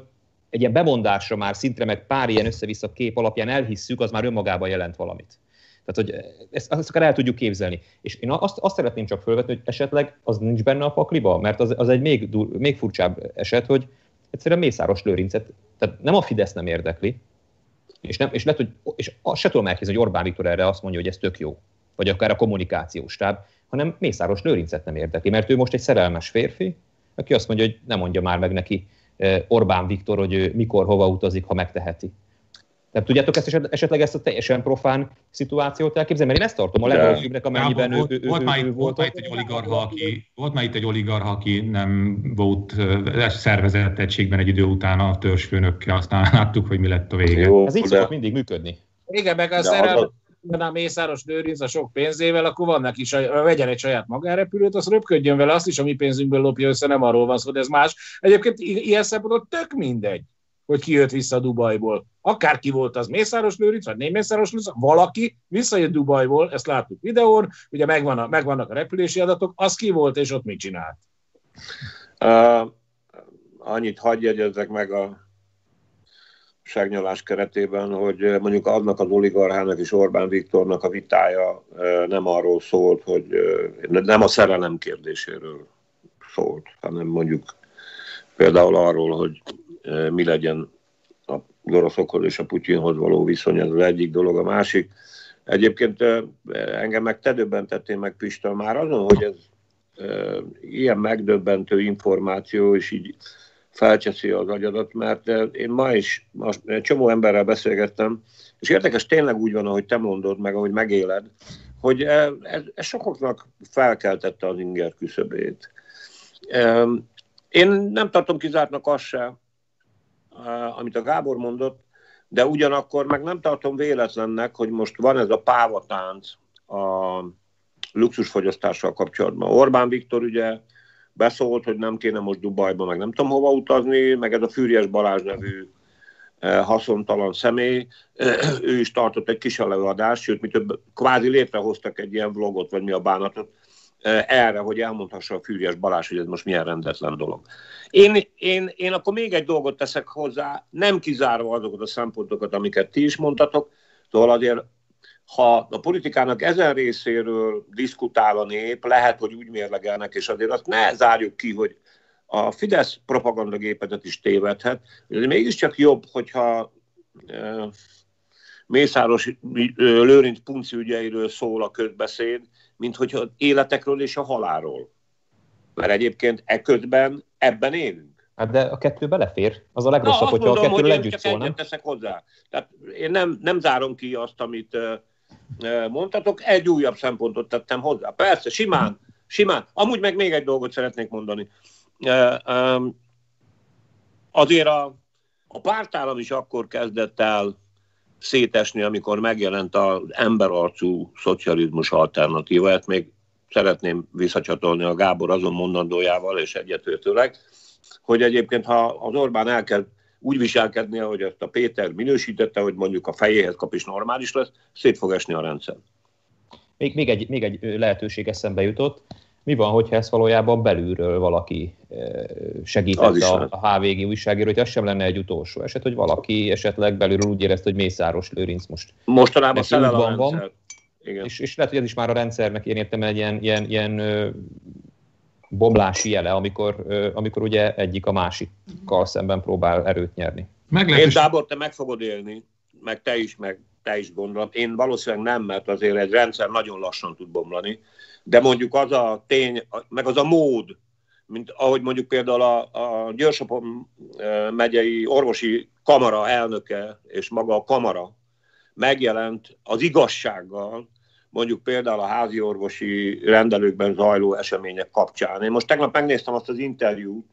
egy ilyen bemondásra már szintre, meg pár ilyen össze-vissza kép alapján elhisszük, az már önmagában jelent valamit. Tehát, hogy ezt, ezt akár el tudjuk képzelni. És én azt, azt szeretném csak felvetni, hogy esetleg az nincs benne a pakliba, mert az, az egy még, dur, még furcsább eset, hogy egyszerűen Mészáros Lőrincet, tehát nem a Fidesz nem érdekli, és, nem, és, lehet, hogy, és azt se tudom elképzelni, hogy Orbán Viktor erre azt mondja, hogy ez tök jó, vagy akár a kommunikációs táb, hanem Mészáros Lőrincet nem érdekli, mert ő most egy szerelmes férfi, aki azt mondja, hogy nem mondja már meg neki Orbán Viktor, hogy ő mikor, hova utazik, ha megteheti. Tehát tudjátok ezt esetleg ezt a teljesen profán szituációt elképzelni? Mert én ezt tartom a legrosszabbnak, amennyiben ő, ő, volt, ő, már itt, volt, itt egy oligarha, aki, volt már itt egy oligarha, aki nem volt szervezett egységben egy idő után a törzsfőnökkel, aztán láttuk, hogy mi lett a vége. Jó, Ez így szokott mindig működni. Igen, meg a szerelmet a Mészáros Lőrinc a sok pénzével, akkor van neki, vegyen egy saját magárepülőt, azt röpködjön vele, azt is a mi pénzünkből lopja össze, nem arról van szó, de ez más. Egyébként ilyen szempontból tök mindegy, hogy ki jött vissza Dubajból. Akár ki volt az Mészáros Lőrinc, vagy nem Mészáros valaki visszajött Dubajból, ezt láttuk videón, ugye megvan a, megvannak a repülési adatok, az ki volt, és ott mit csinált? Uh, annyit hagyj jegyezzek meg a ságnyalás keretében, hogy mondjuk annak az oligarchának és Orbán Viktornak a vitája nem arról szólt, hogy nem a szerelem kérdéséről szólt, hanem mondjuk például arról, hogy mi legyen a oroszokhoz és a Putyinhoz való viszony, ez az egyik dolog. A másik, egyébként engem meg te döbbentettél meg Pista már azon, hogy ez ilyen megdöbbentő információ, és így felcseszi az agyadat, mert én ma is most egy csomó emberrel beszélgettem, és érdekes, tényleg úgy van, ahogy te mondod, meg ahogy megéled, hogy ez, ez sokaknak felkeltette az inger küszöbét. Én nem tartom kizártnak azt se, amit a Gábor mondott, de ugyanakkor meg nem tartom véletlennek, hogy most van ez a pávatánc a luxusfogyasztással kapcsolatban. Orbán Viktor ugye beszólt, hogy nem kéne most Dubajba, meg nem tudom hova utazni, meg ez a Fűries Balázs nevű eh, haszontalan személy, eh, ő is tartott egy kis előadást, sőt, mi több, kvázi létrehoztak egy ilyen vlogot, vagy mi a bánatot, erre, hogy elmondhassa a Fűries Balázs, hogy ez most milyen rendetlen dolog. Én, én, én akkor még egy dolgot teszek hozzá, nem kizárva azokat a szempontokat, amiket ti is mondtatok, szóval azért ha a politikának ezen részéről diszkutál a nép, lehet, hogy úgy mérlegelnek, és azért azt ne zárjuk ki, hogy a Fidesz propagandagépezet is tévedhet, de mégiscsak jobb, hogyha Mészáros Lőrinc punci ügyeiről szól a közbeszéd, mint hogyha életekről és a halálról. Mert egyébként e közben ebben élünk. Hát de a kettő belefér. Az a legrosszabb, Na, hogyha mondom, a kettőről együtt szól, nem? teszek hozzá. Tehát én nem, nem zárom ki azt, amit mondtatok, egy újabb szempontot tettem hozzá. Persze, simán, simán. Amúgy meg még egy dolgot szeretnék mondani. Azért a, a pártállam is akkor kezdett el szétesni, amikor megjelent az emberarcú szocializmus alternatíva. Ezt még szeretném visszacsatolni a Gábor azon mondandójával, és egyetőtőleg, hogy egyébként ha az Orbán elkezd úgy viselkedni, ahogy ezt a Péter minősítette, hogy mondjuk a fejéhez kap is normális lesz, szét fog esni a rendszer. Még, még, egy, még egy lehetőség eszembe jutott. Mi van, hogyha ezt valójában belülről valaki segített a, a HVG újságíró, hogy ez sem lenne egy utolsó eset, hogy valaki esetleg belülről úgy érezte, hogy Mészáros Lőrinc most Mostanában szelel a van, Igen. És, és lehet, hogy ez is már a rendszernek én értem egy ilyen, ilyen, ilyen bomlási jele, amikor, amikor ugye egyik a másikkal szemben próbál erőt nyerni. Én Gábor, te meg fogod élni, meg te is, meg te is gondolom. Én valószínűleg nem, mert azért egy rendszer nagyon lassan tud bomlani, de mondjuk az a tény, meg az a mód, mint ahogy mondjuk például a, a Győrsopon megyei orvosi kamara elnöke és maga a kamara megjelent az igazsággal, mondjuk például a házi orvosi rendelőkben zajló események kapcsán. Én most tegnap megnéztem azt az interjút,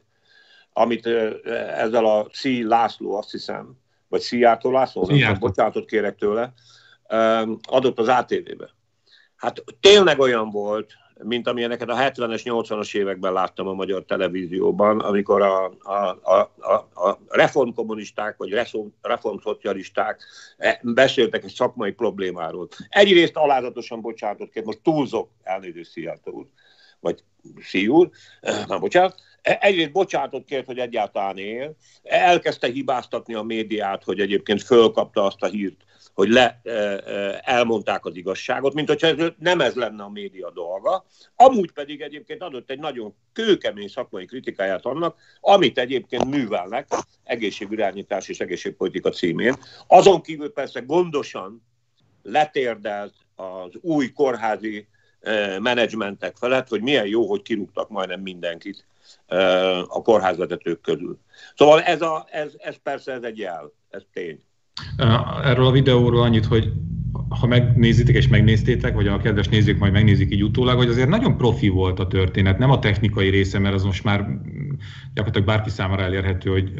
amit ezzel a Szí László, azt hiszem, vagy Szijjártó László, nem bocsánatot kérek tőle, adott az ATV-be. Hát tényleg olyan volt, mint amilyeneket a 70-es, 80-as években láttam a magyar televízióban, amikor a, a, a, a, a reformkommunisták vagy reformszocialisták e, beszéltek egy szakmai problémáról. Egyrészt alázatosan bocsánatot kért, most túlzok, elnézést Szijjártó úr, vagy Szí nem bocsánat, egyrészt bocsánatot kért, hogy egyáltalán él, elkezdte hibáztatni a médiát, hogy egyébként fölkapta azt a hírt, hogy le, e, e, elmondták az igazságot, mint hogyha ez nem ez lenne a média dolga. Amúgy pedig egyébként adott egy nagyon kőkemény szakmai kritikáját annak, amit egyébként művelnek egészségirányítás és egészségpolitika címén. Azon kívül persze gondosan letérdelt az új kórházi e, menedzsmentek felett, hogy milyen jó, hogy kirúgtak majdnem mindenkit a kórházvezetők közül. Szóval ez, a, ez, ez persze ez egy jel, ez tény. Erről a videóról annyit, hogy ha megnézitek és megnéztétek, vagy a kedves nézők majd megnézik így utólag, hogy azért nagyon profi volt a történet, nem a technikai része, mert az most már gyakorlatilag bárki számára elérhető, hogy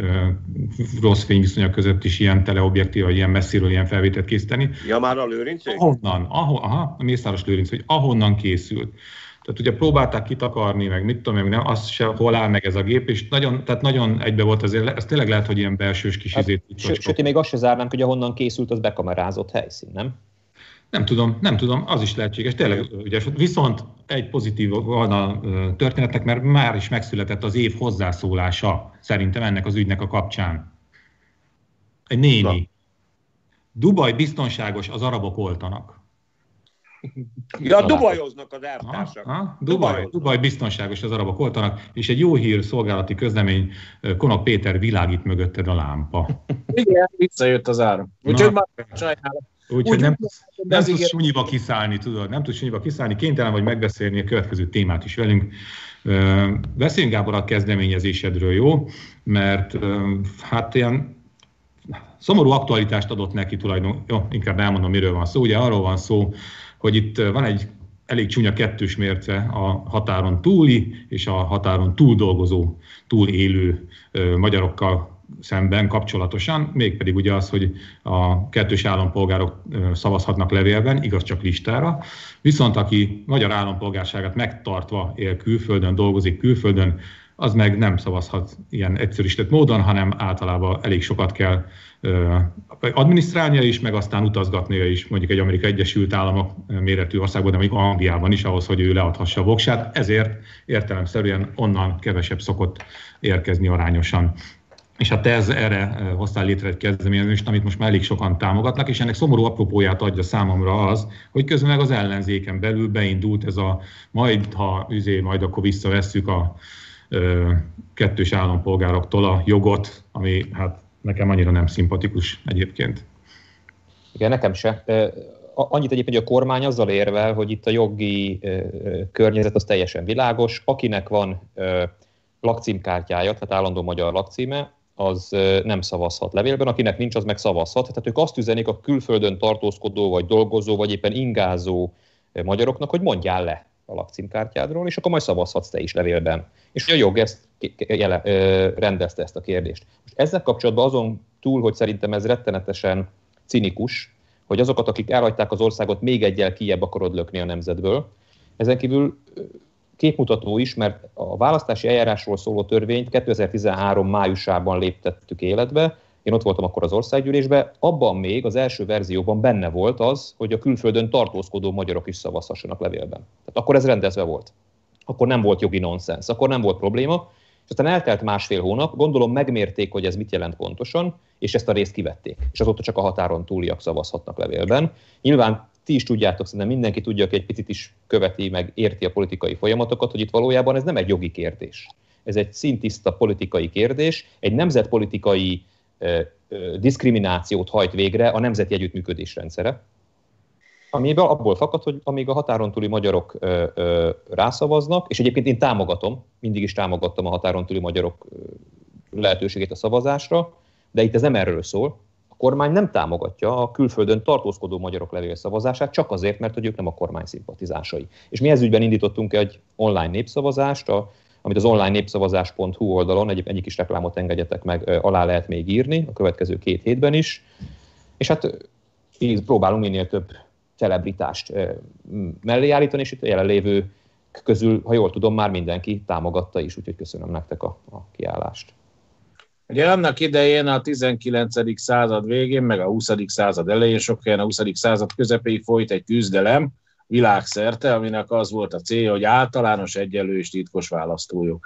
rossz fényviszonyok között is ilyen teleobjektív, vagy ilyen messziről ilyen felvételt készíteni. Ja, már a lőrinc? Ahonnan, ahol, aha, a Mészáros lőrinc, hogy ahonnan készült. Tehát ugye próbálták kitakarni, meg mit tudom, meg nem, az se, hol áll meg ez a gép, és nagyon, tehát nagyon egybe volt azért, ez tényleg lehet, hogy ilyen belsős kis hát, izét. Sőt, sőt, én még azt se zárnánk, hogy ahonnan készült, az bekamerázott helyszín, nem? Nem tudom, nem tudom, az is lehetséges. Tényleg, ugye, viszont egy pozitív van a történetnek, mert már is megszületett az év hozzászólása szerintem ennek az ügynek a kapcsán. Egy néni. Na. Dubaj biztonságos, az arabok oltanak. Ja, Dubajoznak az elvtársak. Dubaj, Dubaj, Dubaj biztonságos az arabok oltanak, és egy jó hír szolgálati közlemény, Konok Péter világít mögötted a lámpa. Igen, visszajött az áram. Úgyhogy már Úgyhogy nem, nem tudsz sunyiba kiszállni, tudod, nem tudsz sunyiba kiszállni, kénytelen vagy megbeszélni a következő témát is velünk. Beszéljünk Gábor a kezdeményezésedről, jó? Mert hát ilyen szomorú aktualitást adott neki tulajdon, jó, inkább elmondom, miről van szó. Ugye arról van szó, hogy itt van egy elég csúnya kettős mérce a határon túli és a határon túl dolgozó, túl élő magyarokkal szemben kapcsolatosan, mégpedig ugye az, hogy a kettős állampolgárok szavazhatnak levélben, igaz csak listára, viszont aki magyar állampolgárságát megtartva él külföldön, dolgozik külföldön, az meg nem szavazhat ilyen egyszerűsített módon, hanem általában elég sokat kell adminisztrálnia is, meg aztán utazgatnia is mondjuk egy Amerika Egyesült Államok méretű országban, de mondjuk Angliában is ahhoz, hogy ő leadhassa a voksát, ezért értelemszerűen onnan kevesebb szokott érkezni arányosan. És hát ez, erre hoztál létre egy kezdeményezést, amit most már elég sokan támogatnak, és ennek szomorú apropóját adja számomra az, hogy közben meg az ellenzéken belül beindult ez a majd, ha üzé, majd akkor visszavesszük a kettős állampolgároktól a jogot, ami hát nekem annyira nem szimpatikus egyébként. Igen, nekem se. Annyit egyébként, hogy a kormány azzal érvel, hogy itt a jogi környezet az teljesen világos. Akinek van lakcímkártyája, tehát állandó magyar lakcíme, az nem szavazhat levélben, akinek nincs, az meg szavazhat. Tehát ők azt üzenik a külföldön tartózkodó, vagy dolgozó, vagy éppen ingázó magyaroknak, hogy mondjál le a lakcímkártyádról, és akkor majd szavazhatsz te is levélben. És a jog ezt jele, rendezte ezt a kérdést. Most ezzel kapcsolatban azon túl, hogy szerintem ez rettenetesen cinikus, hogy azokat, akik elhagyták az országot, még egyel kijebb akarod lökni a nemzetből. Ezen kívül képmutató is, mert a választási eljárásról szóló törvényt 2013 májusában léptettük életbe, én ott voltam akkor az országgyűlésben, abban még az első verzióban benne volt az, hogy a külföldön tartózkodó magyarok is szavazhassanak levélben. Tehát akkor ez rendezve volt. Akkor nem volt jogi nonsens, akkor nem volt probléma, aztán eltelt másfél hónap, gondolom megmérték, hogy ez mit jelent pontosan, és ezt a részt kivették. És azóta csak a határon túliak szavazhatnak levélben. Nyilván ti is tudjátok, szerintem mindenki tudja, aki egy picit is követi, meg érti a politikai folyamatokat, hogy itt valójában ez nem egy jogi kérdés. Ez egy szintiszta politikai kérdés, egy nemzetpolitikai diszkriminációt hajt végre a nemzeti együttműködés rendszere, amiből abból fakad, hogy amíg a határon túli magyarok ö, ö, rászavaznak, és egyébként én támogatom, mindig is támogattam a határon túli magyarok lehetőségét a szavazásra, de itt ez nem erről szól. A kormány nem támogatja a külföldön tartózkodó magyarok levélszavazását, csak azért, mert hogy ők nem a kormány szimpatizásai. És mi ez ügyben indítottunk egy online népszavazást, a amit az online népszavazás.hu oldalon, egy, egyik is reklámot engedjetek meg, alá lehet még írni a következő két hétben is. És hát így próbálunk minél több celebritást mellé állítani, és itt a jelenlévő közül, ha jól tudom, már mindenki támogatta is, úgyhogy köszönöm nektek a, a kiállást. Ugye annak idején a 19. század végén, meg a 20. század elején, sok helyen a 20. század közepéig folyt egy küzdelem, világszerte, aminek az volt a célja, hogy általános egyenlő és titkos választójog.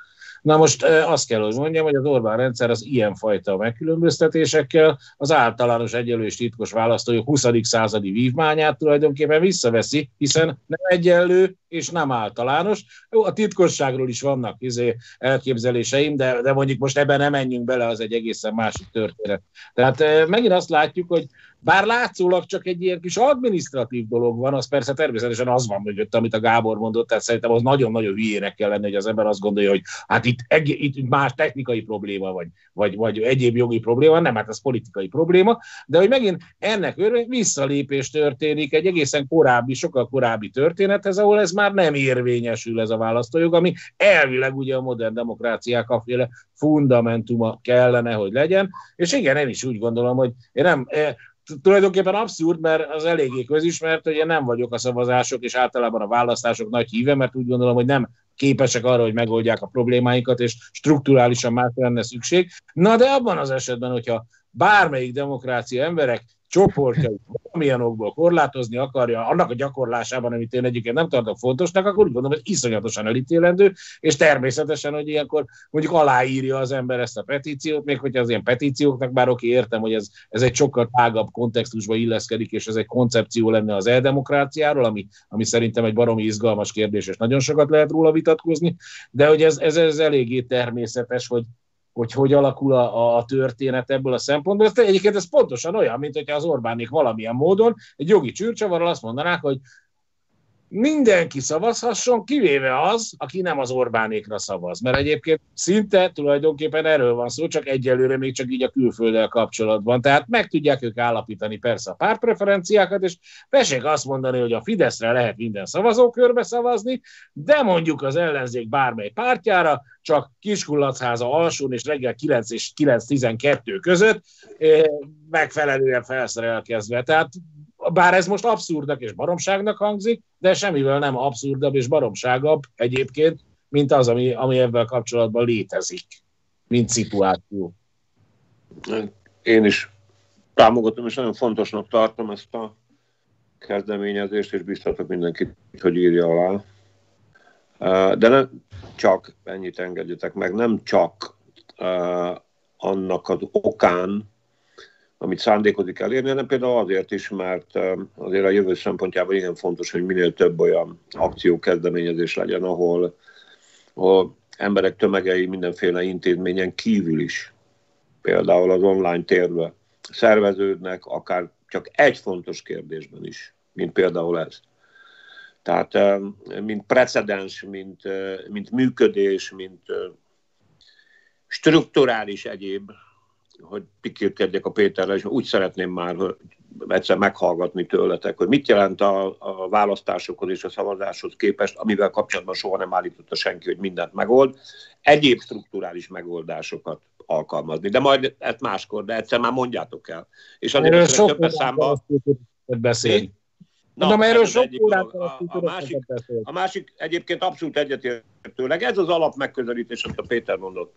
Na most azt kell, hogy mondjam, hogy az Orbán rendszer az ilyenfajta megkülönböztetésekkel az általános egyenlő és titkos választójog 20. századi vívmányát tulajdonképpen visszaveszi, hiszen nem egyenlő és nem általános. A titkosságról is vannak izé, elképzeléseim, de, de mondjuk most ebben nem menjünk bele, az egy egészen másik történet. Tehát megint azt látjuk, hogy bár látszólag csak egy ilyen kis administratív dolog van, az persze természetesen az van mögött, amit a Gábor mondott, tehát szerintem az nagyon-nagyon hülyének kell lenni, hogy az ember azt gondolja, hogy hát itt, itt más technikai probléma, vagy, vagy, vagy egyéb jogi probléma, nem, hát ez politikai probléma, de hogy megint ennek örvény visszalépés történik egy egészen korábbi, sokkal korábbi történethez, ahol ez már nem érvényesül ez a választójog, ami elvileg ugye a modern demokráciák a féle fundamentuma kellene, hogy legyen, és igen, én is úgy gondolom, hogy én nem, tulajdonképpen abszurd, mert az eléggé közismert, hogy én nem vagyok a szavazások és általában a választások nagy híve, mert úgy gondolom, hogy nem képesek arra, hogy megoldják a problémáinkat, és strukturálisan már lenne szükség. Na de abban az esetben, hogyha bármelyik demokrácia emberek csoportjait valamilyen okból korlátozni akarja, annak a gyakorlásában, amit én egyébként nem tartok fontosnak, akkor úgy gondolom, hogy iszonyatosan elítélendő, és természetesen, hogy ilyenkor mondjuk aláírja az ember ezt a petíciót, még hogyha az ilyen petícióknak, bár oké, értem, hogy ez, ez egy sokkal tágabb kontextusba illeszkedik, és ez egy koncepció lenne az eldemokráciáról, ami, ami szerintem egy baromi izgalmas kérdés, és nagyon sokat lehet róla vitatkozni, de hogy ez, ez, ez eléggé természetes, hogy, hogy hogy alakul a, a történet ebből a szempontból. Ez, egyébként ez pontosan olyan, mint hogyha az Orbánik valamilyen módon egy jogi csürcsavarral azt mondanák, hogy mindenki szavazhasson, kivéve az, aki nem az Orbánékra szavaz. Mert egyébként szinte tulajdonképpen erről van szó, csak egyelőre még csak így a külfölddel kapcsolatban. Tehát meg tudják ők állapítani persze a pártpreferenciákat, és tessék azt mondani, hogy a Fideszre lehet minden szavazókörbe szavazni, de mondjuk az ellenzék bármely pártjára, csak Kiskullacháza alsón és reggel 9 és 9.12 között eh, megfelelően felszerelkezve. Tehát bár ez most abszurdnak és baromságnak hangzik, de semmivel nem abszurdabb és baromságabb egyébként, mint az, ami, ami ebben kapcsolatban létezik, mint szituáció. Én is támogatom, és nagyon fontosnak tartom ezt a kezdeményezést, és biztatok mindenkit, hogy írja alá. De nem csak, ennyit engedjetek meg, nem csak annak az okán, amit szándékozik elérni, hanem például azért is, mert azért a jövő szempontjában igen fontos, hogy minél több olyan akció kezdeményezés legyen, ahol, ahol emberek tömegei mindenféle intézményen kívül is, például az online térbe szerveződnek, akár csak egy fontos kérdésben is, mint például ez. Tehát mint precedens, mint, mint működés, mint strukturális egyéb hogy pikírkedjek a Péterrel, és úgy szeretném már hogy egyszer meghallgatni tőletek, hogy mit jelent a, a választásokhoz és a szavazáshoz képest, amivel kapcsolatban soha nem állította senki, hogy mindent megold, egyéb strukturális megoldásokat alkalmazni. De majd ezt máskor, de egyszer már mondjátok el. És azért sok többes számban... beszélni. Na, Mondom, erről sok órát a, a, másik, a másik egyébként abszolút egyetértőleg, ez az alap megközelítés, amit a Péter mondott.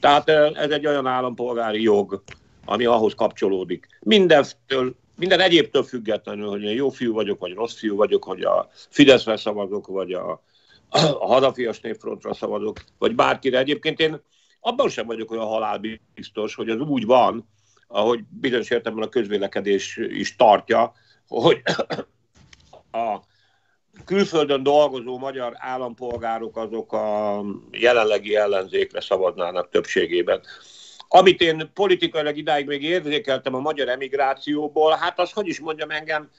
Tehát ez egy olyan állampolgári jog, ami ahhoz kapcsolódik. Mindentől, minden egyébtől függetlenül, hogy én jó fiú vagyok, vagy rossz fiú vagyok, hogy a Fideszre szavazok, vagy a, a Hadafias Népfrontra szavazok, vagy bárkire. Egyébként én abban sem vagyok olyan halálbiztos, hogy az úgy van, ahogy bizonyos értelemben a közvélekedés is tartja, hogy a külföldön dolgozó magyar állampolgárok azok a jelenlegi ellenzékre szavaznának többségében. Amit én politikailag idáig még érzékeltem a magyar emigrációból, hát az, hogy is mondjam engem,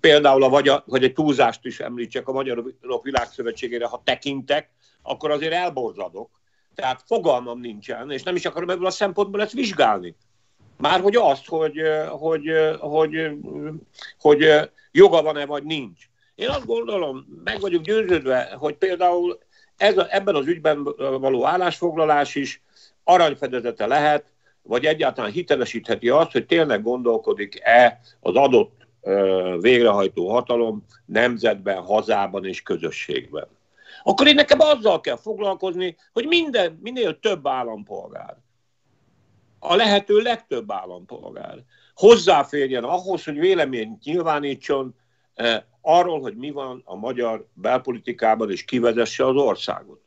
például, a, vagy a, hogy egy túlzást is említsek a Magyarok Világszövetségére, ha tekintek, akkor azért elborzadok. Tehát fogalmam nincsen, és nem is akarom ebből a szempontból ezt vizsgálni. Már hogy azt, hogy, hogy, hogy, hogy, joga van-e vagy nincs. Én azt gondolom, meg vagyok győződve, hogy például ez a, ebben az ügyben való állásfoglalás is aranyfedezete lehet, vagy egyáltalán hitelesítheti azt, hogy tényleg gondolkodik-e az adott végrehajtó hatalom nemzetben, hazában és közösségben. Akkor én nekem azzal kell foglalkozni, hogy minden, minél több állampolgár, a lehető legtöbb állampolgár hozzáférjen ahhoz, hogy véleményt nyilvánítson eh, arról, hogy mi van a magyar belpolitikában, és kivezesse az országot.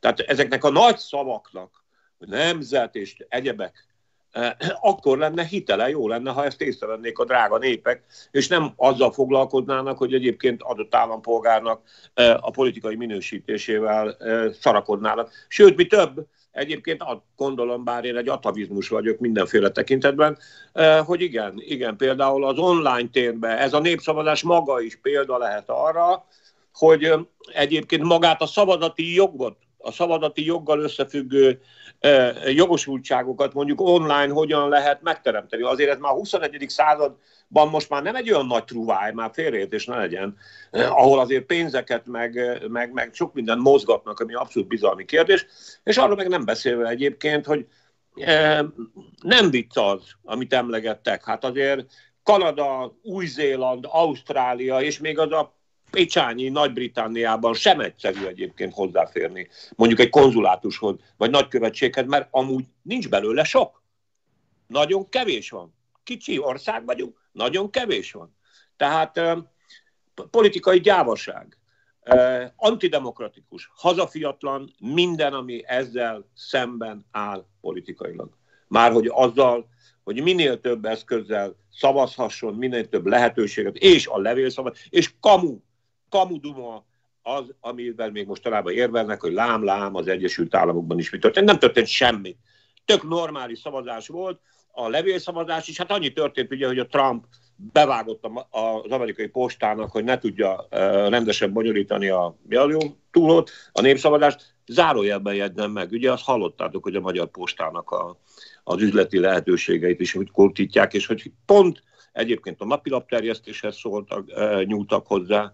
Tehát ezeknek a nagy szavaknak, nemzet és egyebek, eh, akkor lenne hitele, jó lenne, ha ezt észrevennék a drága népek, és nem azzal foglalkoznának, hogy egyébként adott állampolgárnak eh, a politikai minősítésével szarakodnának. Sőt, mi több, Egyébként gondolom, bár én egy atavizmus vagyok mindenféle tekintetben, eh, hogy igen, igen, például az online térben ez a népszavazás maga is példa lehet arra, hogy eh, egyébként magát a szavazati jogot, a szavazati joggal összefüggő jogosultságokat mondjuk online hogyan lehet megteremteni. Azért ez már a 21. század ban most már nem egy olyan nagy truváj, már félreértés ne legyen, ahol azért pénzeket meg, meg, meg sok mindent mozgatnak, ami abszolút bizalmi kérdés, és arról meg nem beszélve egyébként, hogy nem vicc az, amit emlegettek. Hát azért Kanada, Új-Zéland, Ausztrália, és még az a Pécsányi Nagy-Britanniában sem egyszerű egyébként hozzáférni, mondjuk egy konzulátushoz, vagy nagykövetséghez, mert amúgy nincs belőle sok. Nagyon kevés van. Kicsi ország vagyunk, nagyon kevés van. Tehát politikai gyávaság, antidemokratikus, hazafiatlan, minden, ami ezzel szemben áll politikailag. Már hogy azzal, hogy minél több eszközzel szavazhasson, minél több lehetőséget, és a levélszavaz, és kamu, kamu duma az, amivel még most talában érvelnek, hogy lám-lám az Egyesült Államokban is mi történt. Nem történt semmi. Tök normális szavazás volt, a levélszavazás is, hát annyi történt ugye, hogy a Trump bevágott az amerikai postának, hogy ne tudja rendesen bonyolítani a túlót, a népszavazást, zárójelben jegynem meg. Ugye azt hallottátok, hogy a magyar postának a, az üzleti lehetőségeit is hogy kurtítják, és hogy pont egyébként a napilapterjesztéshez szóltak, nyúltak hozzá,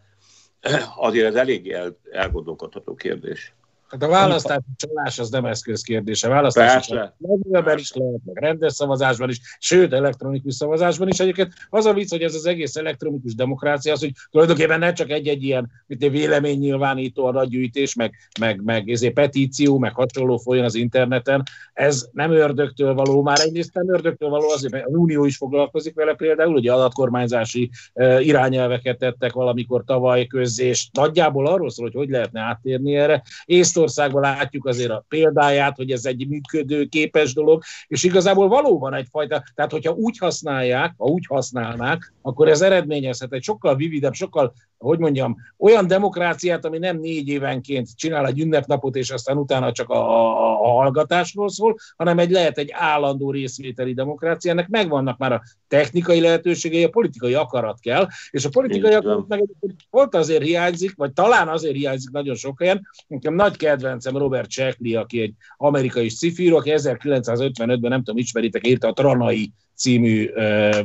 azért ez eléggé el, elgondolkodható kérdés. Hát a választási csalás az nem eszközkérdése. Választási csalás is lehet, meg rendes szavazásban is, sőt, elektronikus szavazásban is. Egyébként az a vicc, hogy ez az egész elektronikus demokrácia, az, hogy tulajdonképpen ne csak egy-egy ilyen mint egy véleménynyilvánító adatgyűjtés, meg, meg, meg ezért petíció, meg hasonló folyjon az interneten. Ez nem ördögtől való, már egyrészt nem ördögtől való, azért, mert az Unió is foglalkozik vele például, ugye adatkormányzási irányelveket tettek valamikor tavaly közzé, és nagyjából arról szól, hogy hogy lehetne áttérni erre. Észt Észtországban látjuk azért a példáját, hogy ez egy működő, képes dolog, és igazából valóban egyfajta, tehát hogyha úgy használják, ha úgy használnák, akkor ez eredményezhet egy sokkal vividebb, sokkal hogy mondjam, olyan demokráciát, ami nem négy évenként csinál egy ünnepnapot, és aztán utána csak a, a, a hallgatásról szól, hanem egy lehet egy állandó részvételi demokrácia. Ennek megvannak már a technikai lehetőségei, a politikai akarat kell, és a politikai akarat meg pont azért hiányzik, vagy talán azért hiányzik nagyon sok helyen. Nekem nagy kedvencem Robert Sheckley, aki egy amerikai szifíró, aki 1955-ben, nem tudom, ismeritek, írta a Tranai című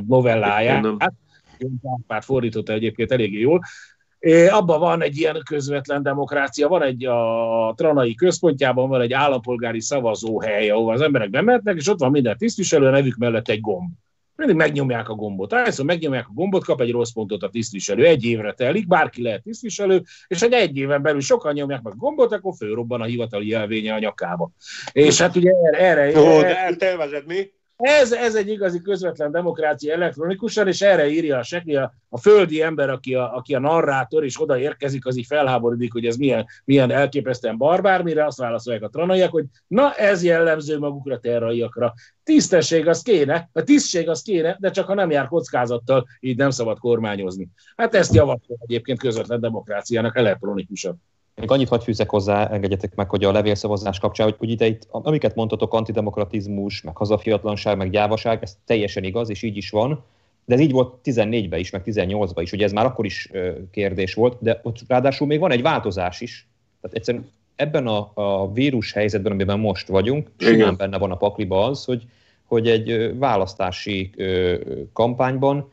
novelláját. Hát, párt fordította egyébként eléggé jól. Abban van egy ilyen közvetlen demokrácia, van egy a Tranai központjában van egy állampolgári szavazóhely, ahol az emberek bementnek, és ott van minden tisztviselő, a nevük mellett egy gomb. Mindig megnyomják a gombot. Ahányszor megnyomják a gombot, kap egy rossz pontot a tisztviselő. Egy évre telik, bárki lehet tisztviselő, és egy egy éven belül sokan nyomják meg a gombot, akkor fölrobban a hivatali jelvénye a nyakába. És hát ugye erre... erre, erre de eltelvezed mi? Ez, ez egy igazi közvetlen demokrácia elektronikusan, és erre írja a Sekli, a, a földi ember, aki a, aki a narrátor, és oda érkezik, az így felháborodik, hogy ez milyen, milyen elképesztően barbár, mire azt válaszolják a tranaiak, hogy na ez jellemző magukra terraiakra. Tisztesség az kéne, a tisztség az kéne, de csak ha nem jár kockázattal, így nem szabad kormányozni. Hát ezt javasol egyébként közvetlen demokráciának elektronikusan. Még annyit hagy fűzek hozzá, engedjetek meg, hogy a levélszavazás kapcsán, hogy, hogy ide itt, amiket mondtatok, antidemokratizmus, meg hazafiatlanság, meg gyávaság, ez teljesen igaz, és így is van, de ez így volt 14-ben is, meg 18-ban is, ugye ez már akkor is kérdés volt, de ott ráadásul még van egy változás is. Tehát egyszerűen ebben a, a vírus helyzetben, amiben most vagyunk, simán benne van a pakliba az, hogy, hogy egy választási kampányban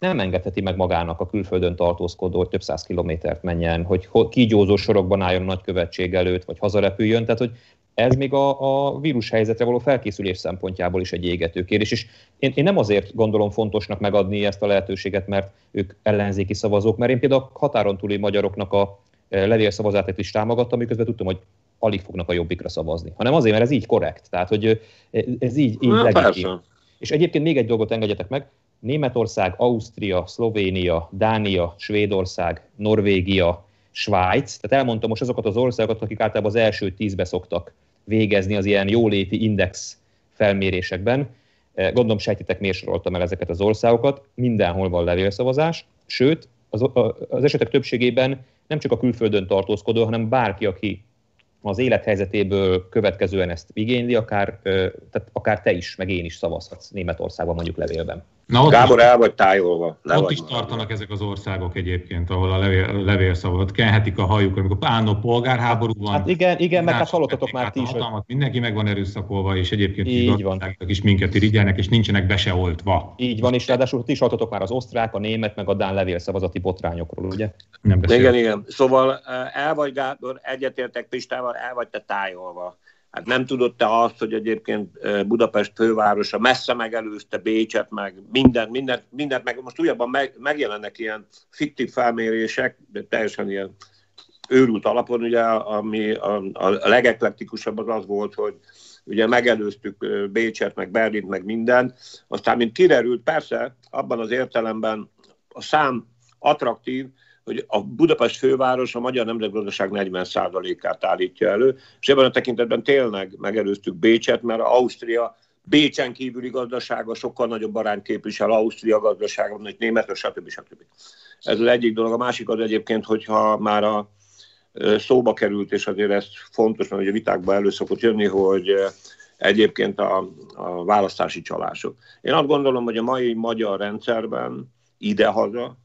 nem engedheti meg magának a külföldön tartózkodó, hogy több száz kilométert menjen, hogy kígyózó sorokban álljon a nagykövetség előtt, vagy hazarepüljön. Tehát, hogy ez még a, a vírus helyzetre való felkészülés szempontjából is egy égető kérdés. És én, én nem azért gondolom fontosnak megadni ezt a lehetőséget, mert ők ellenzéki szavazók, mert én például a határon túli magyaroknak a e, levélszavazatát is támogattam, miközben tudtam, hogy alig fognak a jobbikra szavazni, hanem azért, mert ez így korrekt. Tehát, hogy e, ez így, így legitim. És egyébként még egy dolgot engedjetek meg, Németország, Ausztria, Szlovénia, Dánia, Svédország, Norvégia, Svájc. Tehát elmondtam most azokat az országokat, akik általában az első tízbe szoktak végezni az ilyen jóléti index felmérésekben. Eh, gondolom sejtitek, miért soroltam el ezeket az országokat. Mindenhol van levélszavazás, sőt, az, az esetek többségében nem csak a külföldön tartózkodó, hanem bárki, aki az élethelyzetéből következően ezt igényli, akár, tehát akár te is, meg én is szavazhatsz Németországban mondjuk levélben. Na, ott Gábor is, el vagy tájolva. Le ott vagy is tartanak ezek az országok egyébként, ahol a levél, levélszavazat kenhetik a hajuk, amikor pánó polgárháború van. Hát igen, igen, meg hát hallottatok már ti is. Hatalmat, mindenki meg van erőszakolva, és egyébként így van. is minket irigyelnek, és nincsenek be se oltva. Így van, és ráadásul ti is hallottatok már az osztrák, a német, meg a dán levélszavazati botrányokról, ugye? Nem igen, igen. Szóval eh, el vagy Gábor, egyetértek Pistával, el vagy te tájolva Hát nem tudott te azt, hogy egyébként Budapest fővárosa messze megelőzte Bécset, meg minden, mindent, mindent meg most újabban meg, megjelennek ilyen fiktív felmérések, de teljesen ilyen őrült alapon, ugye, ami a, a legeklektikusabb az az volt, hogy ugye megelőztük Bécset, meg Berlint, meg minden. Aztán, mint kiderült, persze abban az értelemben a szám attraktív, hogy a Budapest főváros a magyar nemzetgazdaság 40%-át állítja elő, és ebben a tekintetben tényleg megelőztük Bécset, mert Ausztria Bécsen kívüli gazdasága sokkal nagyobb arányt képvisel Ausztria gazdasága, mint Németország, stb. stb. Ez az egyik dolog. A másik az egyébként, hogyha már a szóba került, és azért ez fontos, mert a vitákban elő szokott jönni, hogy egyébként a, a választási csalások. Én azt gondolom, hogy a mai magyar rendszerben idehaza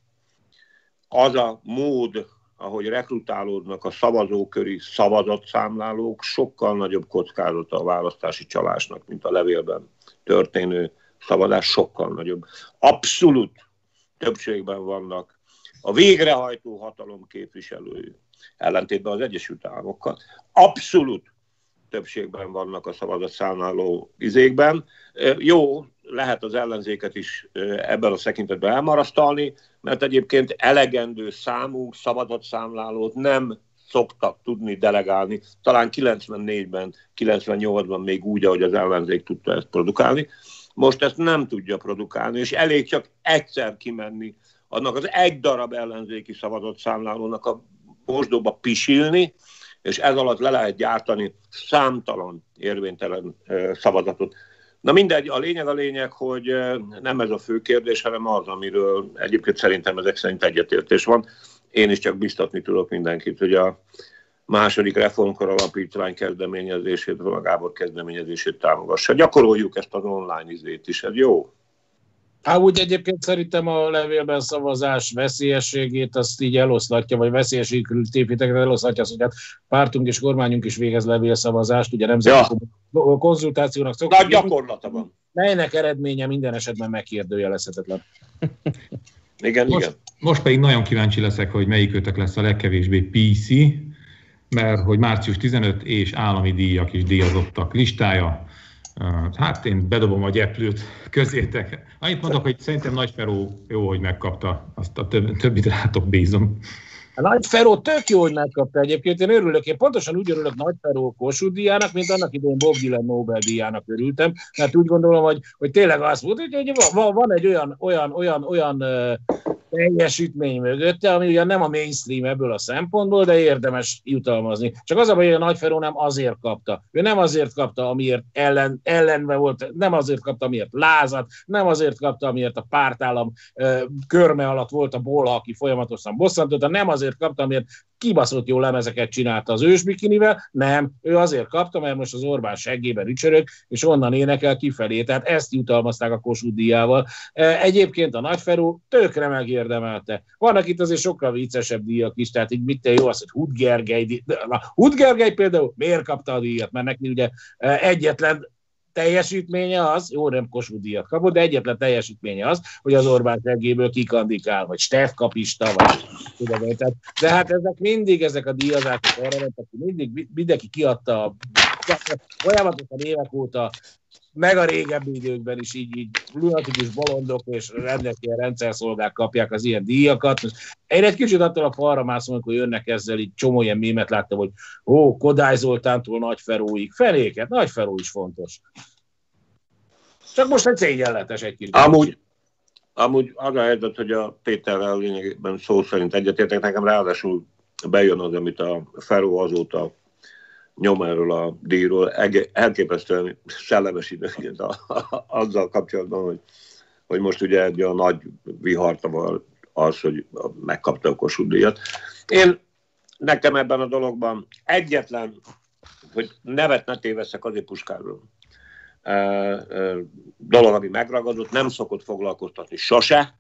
az a mód, ahogy rekrutálódnak a szavazóköri szavazatszámlálók, sokkal nagyobb kockázata a választási csalásnak, mint a levélben történő szavazás, sokkal nagyobb. Abszolút többségben vannak a végrehajtó hatalom képviselői, ellentétben az Egyesült Államokkal. Abszolút többségben vannak a szavazatszámláló izékben. Jó, lehet az ellenzéket is ebben a szekintetben elmarasztalni, mert egyébként elegendő számú szavazatszámlálót nem szoktak tudni delegálni. Talán 94-ben, 98-ban még úgy, ahogy az ellenzék tudta ezt produkálni. Most ezt nem tudja produkálni, és elég csak egyszer kimenni annak az egy darab ellenzéki szavazatszámlálónak a mosdóba pisilni, és ez alatt le lehet gyártani számtalan érvénytelen szavazatot. Na mindegy, a lényeg a lényeg, hogy nem ez a fő kérdés, hanem az, amiről egyébként szerintem ezek szerint egyetértés van. Én is csak biztatni tudok mindenkit, hogy a második reformkor alapítvány kezdeményezését, a Gábor kezdeményezését támogassa. Gyakoroljuk ezt az online izét is, ez jó. Há, úgy egyébként szerintem a levélben szavazás veszélyességét azt így eloszlatja, vagy veszélyességű tévhiteket eloszlatja, az, hogy hát pártunk és kormányunk is végez levélszavazást, ugye nemzeti ja. konzultációnak szokott. Nagy gyakorlata van. Melynek eredménye minden esetben megkérdőjelezhetetlen. igen, most, igen. Most pedig nagyon kíváncsi leszek, hogy melyikőtök lesz a legkevésbé PC, mert hogy március 15 és állami díjak is díjazottak listája. Hát én bedobom a gyeplőt közétek. Annyit mondok, hogy szerintem Nagy Feró jó, hogy megkapta, azt a több, többit rátok bízom. A Nagy Feró tök jó, hogy megkapta egyébként. Én örülök, én pontosan úgy örülök Nagy Feró Kossuth díjának, mint annak idején Bob Dylan Nobel díjának örültem, mert úgy gondolom, hogy, hogy tényleg azt mondta, hogy van, van egy olyan, olyan, olyan, olyan teljesítmény mögötte, ami ugye nem a mainstream ebből a szempontból, de érdemes jutalmazni. Csak az a baj, hogy a Nagyferó nem azért kapta. Ő nem azért kapta, amiért ellen, ellenve volt, nem azért kapta, amiért lázat, nem azért kapta, amiért a pártállam körme alatt volt a bolha, aki folyamatosan bosszantotta, nem azért kapta, amiért kibaszott jó lemezeket csinálta az ősbikinivel, nem, ő azért kapta, mert most az Orbán seggében ücsörög, és onnan énekel kifelé. Tehát ezt jutalmazták a Kossuth díjával. Egyébként a Nagyferú tökre megérdemelte. Vannak itt azért sokkal viccesebb díjak is, tehát így mit jó az, hogy Hud Gergely, Hud Gergely például miért kapta a díjat, mert neki ugye egyetlen teljesítménye az, jó nem Kossuth díjat kapott, de egyetlen teljesítménye az, hogy az Orbán segéből kikandikál, vagy Stef kapista, vagy tudom én. Tehát, de hát ezek mindig, ezek a díjazások arra mentek, mindig mindenki kiadta a folyamatosan évek óta meg a régebbi időkben is így, így lunatikus bolondok és rendes ilyen rendszerszolgák kapják az ilyen díjakat. Én egy kicsit attól a falra mászom, amikor jönnek ezzel, így csomó ilyen mémet láttam, hogy ó, Kodály Zoltántól Nagy Feróig. Feléket, Nagy Feró is fontos. Csak most egy szégyenletes egy kicsit. Amúgy, amúgy az a helyzet, hogy a Péterrel lényegében szó szerint egyetértek, nekem ráadásul bejön az, amit a Feró azóta nyom erről a díjról, elképesztően szellemes időként azzal kapcsolatban, hogy, hogy most ugye egy a nagy vihartaval az, hogy megkapta a Kossuth díjat. Én nekem ebben a dologban egyetlen, hogy nevet ne téveszek azért puskáról, dolog, ami megragadott, nem szokott foglalkoztatni sose.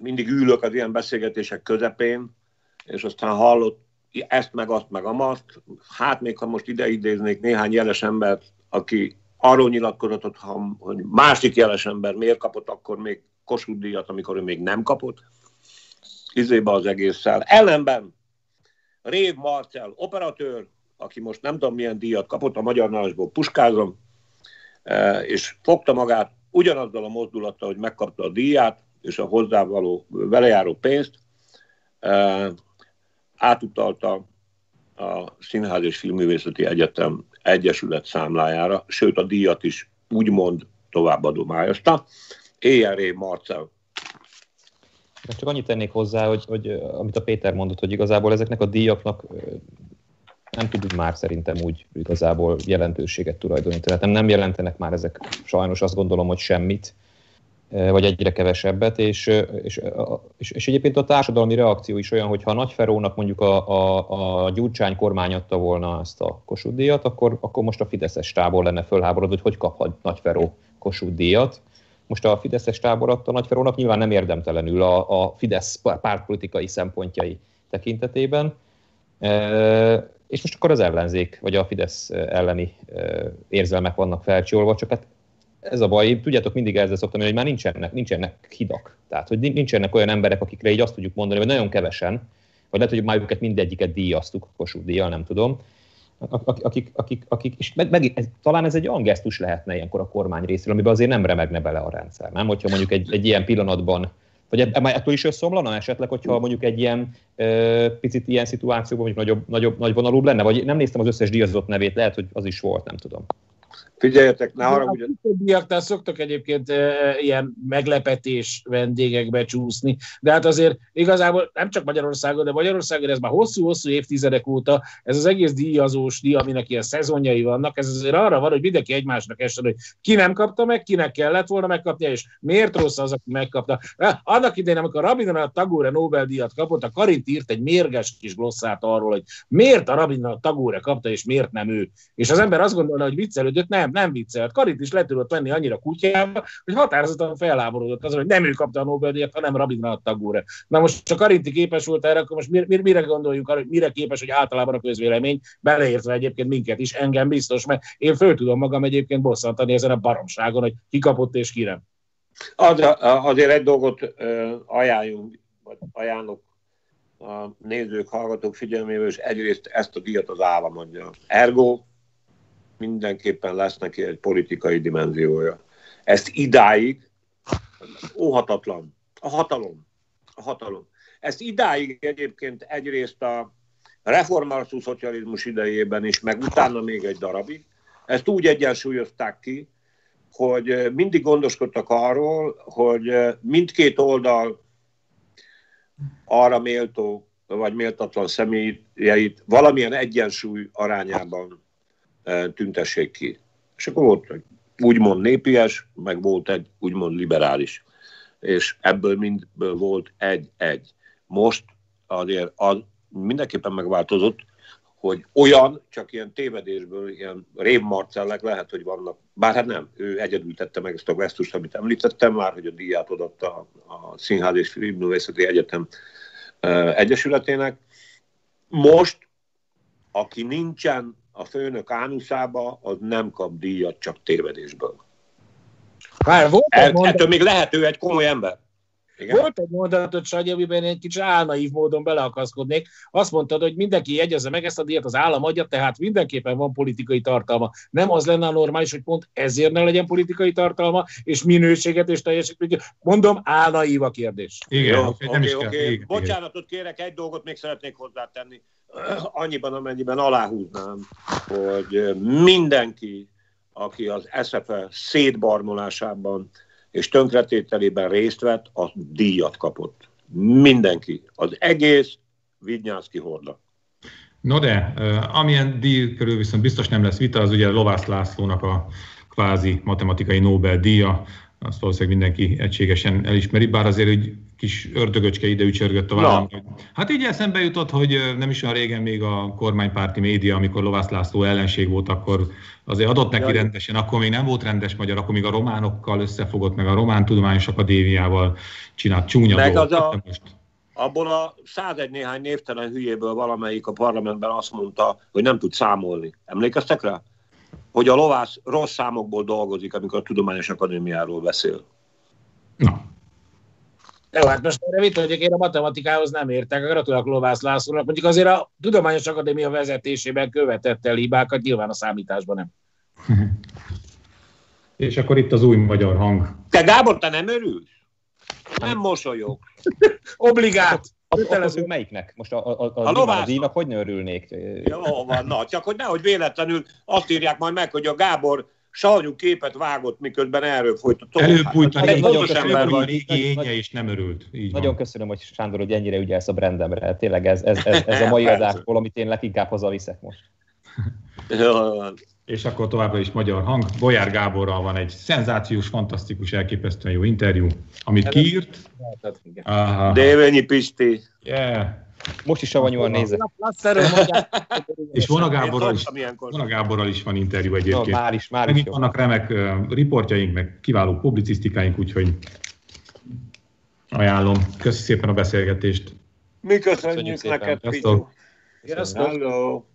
Mindig ülök az ilyen beszélgetések közepén, és aztán hallott ezt meg azt meg amat. Hát még ha most ide idéznék néhány jeles embert, aki arról nyilatkozott, hogy másik jeles ember miért kapott akkor még Kossuth díjat, amikor ő még nem kapott, izébe az egésszel. Ellenben Rév Marcel, operatőr, aki most nem tudom milyen díjat kapott, a Magyar Nalásból puskázom, e, és fogta magát ugyanazzal a mozdulattal, hogy megkapta a díját, és a hozzávaló velejáró pénzt, e, átutalta a Színház és Filmművészeti Egyetem Egyesület számlájára, sőt a díjat is úgymond továbbadományozta. Éjjelré Marcel. Csak annyit tennék hozzá, hogy, hogy amit a Péter mondott, hogy igazából ezeknek a díjaknak nem tudunk már szerintem úgy igazából jelentőséget tulajdonítani. Tehát nem jelentenek már ezek sajnos azt gondolom, hogy semmit vagy egyre kevesebbet, és, és, és, és egyébként a társadalmi reakció is olyan, hogy ha Nagy Ferónak mondjuk a, a, a Gyurcsány kormány adta volna ezt a Kossuth díjat, akkor, akkor most a Fideszes tábor lenne fölháborodva, hogy hogy kaphat Nagy Feró Kossuth díjat. Most a Fideszes tábor adta Nagy Ferónak nyilván nem érdemtelenül a, a Fidesz pártpolitikai szempontjai tekintetében, e, és most akkor az ellenzék, vagy a Fidesz elleni érzelmek vannak felcsolva, csak hát ez a baj, tudjátok, mindig ezzel szoktam hogy már nincsenek, nincsenek hidak. Tehát, hogy nincsenek olyan emberek, akikre így azt tudjuk mondani, hogy nagyon kevesen, vagy lehet, hogy már őket mindegyiket díjaztuk, Kossuth díjjal, nem tudom, akik, akik, akik és meg, meg, ez, talán ez egy olyan lehetne ilyenkor a kormány részéről, amiben azért nem remegne bele a rendszer, nem? Hogyha mondjuk egy, egy ilyen pillanatban, vagy ettől is összeomlana esetleg, hogyha mondjuk egy ilyen ö, picit ilyen szituációban mondjuk nagyobb, nagyobb, nagy vonalúbb lenne, vagy nem néztem az összes díjazott nevét, lehet, hogy az is volt, nem tudom. Figyeljetek, ne haragudjatok. A diáktál szoktak egyébként e, ilyen meglepetés vendégekbe csúszni, de hát azért igazából nem csak Magyarországon, de Magyarországon ez már hosszú-hosszú évtizedek óta, ez az egész díjazós díj, aminek ilyen szezonjai vannak, ez azért arra van, hogy mindenki egymásnak essen, hogy ki nem kapta meg, kinek kellett volna megkapnia, és miért rossz az, aki megkapta. Annak idején, amikor Rabindranath Tagore Nobel-díjat kapott, a Karint írt egy mérges kis glosszát arról, hogy miért a Rabindranath Tagore kapta, és miért nem ő. És az ember azt gondolna, hogy viccelődött, nem, nem, nem viccelt. Karit is le tudott venni annyira kutyába, hogy határozottan felháborodott azon, hogy nem ő kapta a Nobel-díjat, hanem Rabindranath Tagore. Na most csak Karinti képes volt erre, akkor most mire, mire gondoljuk arra, hogy mire képes, hogy általában a közvélemény, beleértve egyébként minket is, engem biztos, mert én föl tudom magam egyébként bosszantani ezen a baromságon, hogy ki kapott és ki nem. Az, azért egy dolgot ajánljunk, vagy ajánlok a nézők, hallgatók figyelmével, és egyrészt ezt a díjat az állam adja. Ergo mindenképpen lesz neki egy politikai dimenziója. Ezt idáig óhatatlan. A hatalom. A hatalom. Ezt idáig egyébként egyrészt a reformarszú szocializmus idejében is, meg utána még egy darabig, ezt úgy egyensúlyozták ki, hogy mindig gondoskodtak arról, hogy mindkét oldal arra méltó vagy méltatlan személyeit valamilyen egyensúly arányában tüntessék ki. És akkor volt egy úgymond népies, meg volt egy úgymond liberális. És ebből mindből volt egy-egy. Most azért az mindenképpen megváltozott, hogy olyan, csak ilyen tévedésből, ilyen révmarcellek lehet, hogy vannak, bár hát nem, ő egyedül tette meg ezt a gesztust, amit említettem már, hogy a díját odatta a Színház és Filmművészeti Egyetem Egyesületének. Most, aki nincsen a főnök ánuszába, az nem kap díjat csak tévedésből. Már volt El, ettől még lehet ő egy komoly ember. Igen? Volt egy mondatot, Sanyi, amiben egy kicsit álnaív módon beleakaszkodnék. Azt mondtad, hogy mindenki jegyezze meg ezt a díjat, az állam adja, tehát mindenképpen van politikai tartalma. Nem az lenne a normális, hogy pont ezért ne legyen politikai tartalma, és minőséget és teljesítményt. Mondom, álnaív a kérdés. Igen, Jó, oké, okay, oké. Okay. Igen, Bocsánatot kérek, egy dolgot még szeretnék hozzátenni. Annyiban, amennyiben aláhúznám, hogy mindenki, aki az SFE szétbarmolásában és tönkretételében részt vett, a díjat kapott. Mindenki. Az egész Vidnyánszki horda. No de, amilyen díj körül viszont biztos nem lesz vita, az ugye Lovász Lászlónak a kvázi matematikai Nobel-díja, azt valószínűleg mindenki egységesen elismeri, bár azért egy kis ördögöcske ide ücsörgött a vállam. Hát így eszembe jutott, hogy nem is olyan régen még a kormánypárti média, amikor Lovász László ellenség volt, akkor azért adott neki rendesen, akkor még nem volt rendes magyar, akkor még a románokkal összefogott, meg a Román Tudományos Akadémiával csinált csúnya meg dolgot. Az a, most. Abból a százegy néhány névtelen hülyéből valamelyik a parlamentben azt mondta, hogy nem tud számolni. Emlékeztek rá? Hogy a lovász rossz számokból dolgozik, amikor a Tudományos Akadémiáról beszél. Na. Jó, hát most erre mit hogy én a matematikához nem értek, gratulálok Lovász Lászlónak, mondjuk azért a Tudományos Akadémia vezetésében követett el hibákat, nyilván a számításban nem. És akkor itt az új magyar hang. Te Gábor, te nem örülsz? Nem mosolyog. Obligát. Kötelező melyiknek? Most a, a, a, a, a díjnak hogy ne örülnék? Jó van, na, csak hogy nehogy véletlenül azt írják majd meg, hogy a Gábor savanyú képet vágott, miközben erről folyt a Előbújt a régi, nagyon ember a régi énje, és nem örült. Így nagyon van. köszönöm, hogy Sándor, hogy ennyire ügyelsz a brandemre. Tényleg ez, ez, ez, ez a mai adásból, amit én leginkább hazaviszek most. És akkor továbbra is magyar hang. Bolyár Gáborral van egy szenzációs, fantasztikus, elképesztően jó interjú, amit kiírt. Dévényi Pisti. Yeah. Most is savanyúan nézek. és Vona Gáborral is, Vona Gáborral is van interjú egyébként. No, már is, már is vannak remek uh, riportjaink, meg kiváló publicisztikáink, úgyhogy ajánlom. Köszi szépen a beszélgetést. Mi köszönjük, köszönjük neked, Pityó. Sziasztok!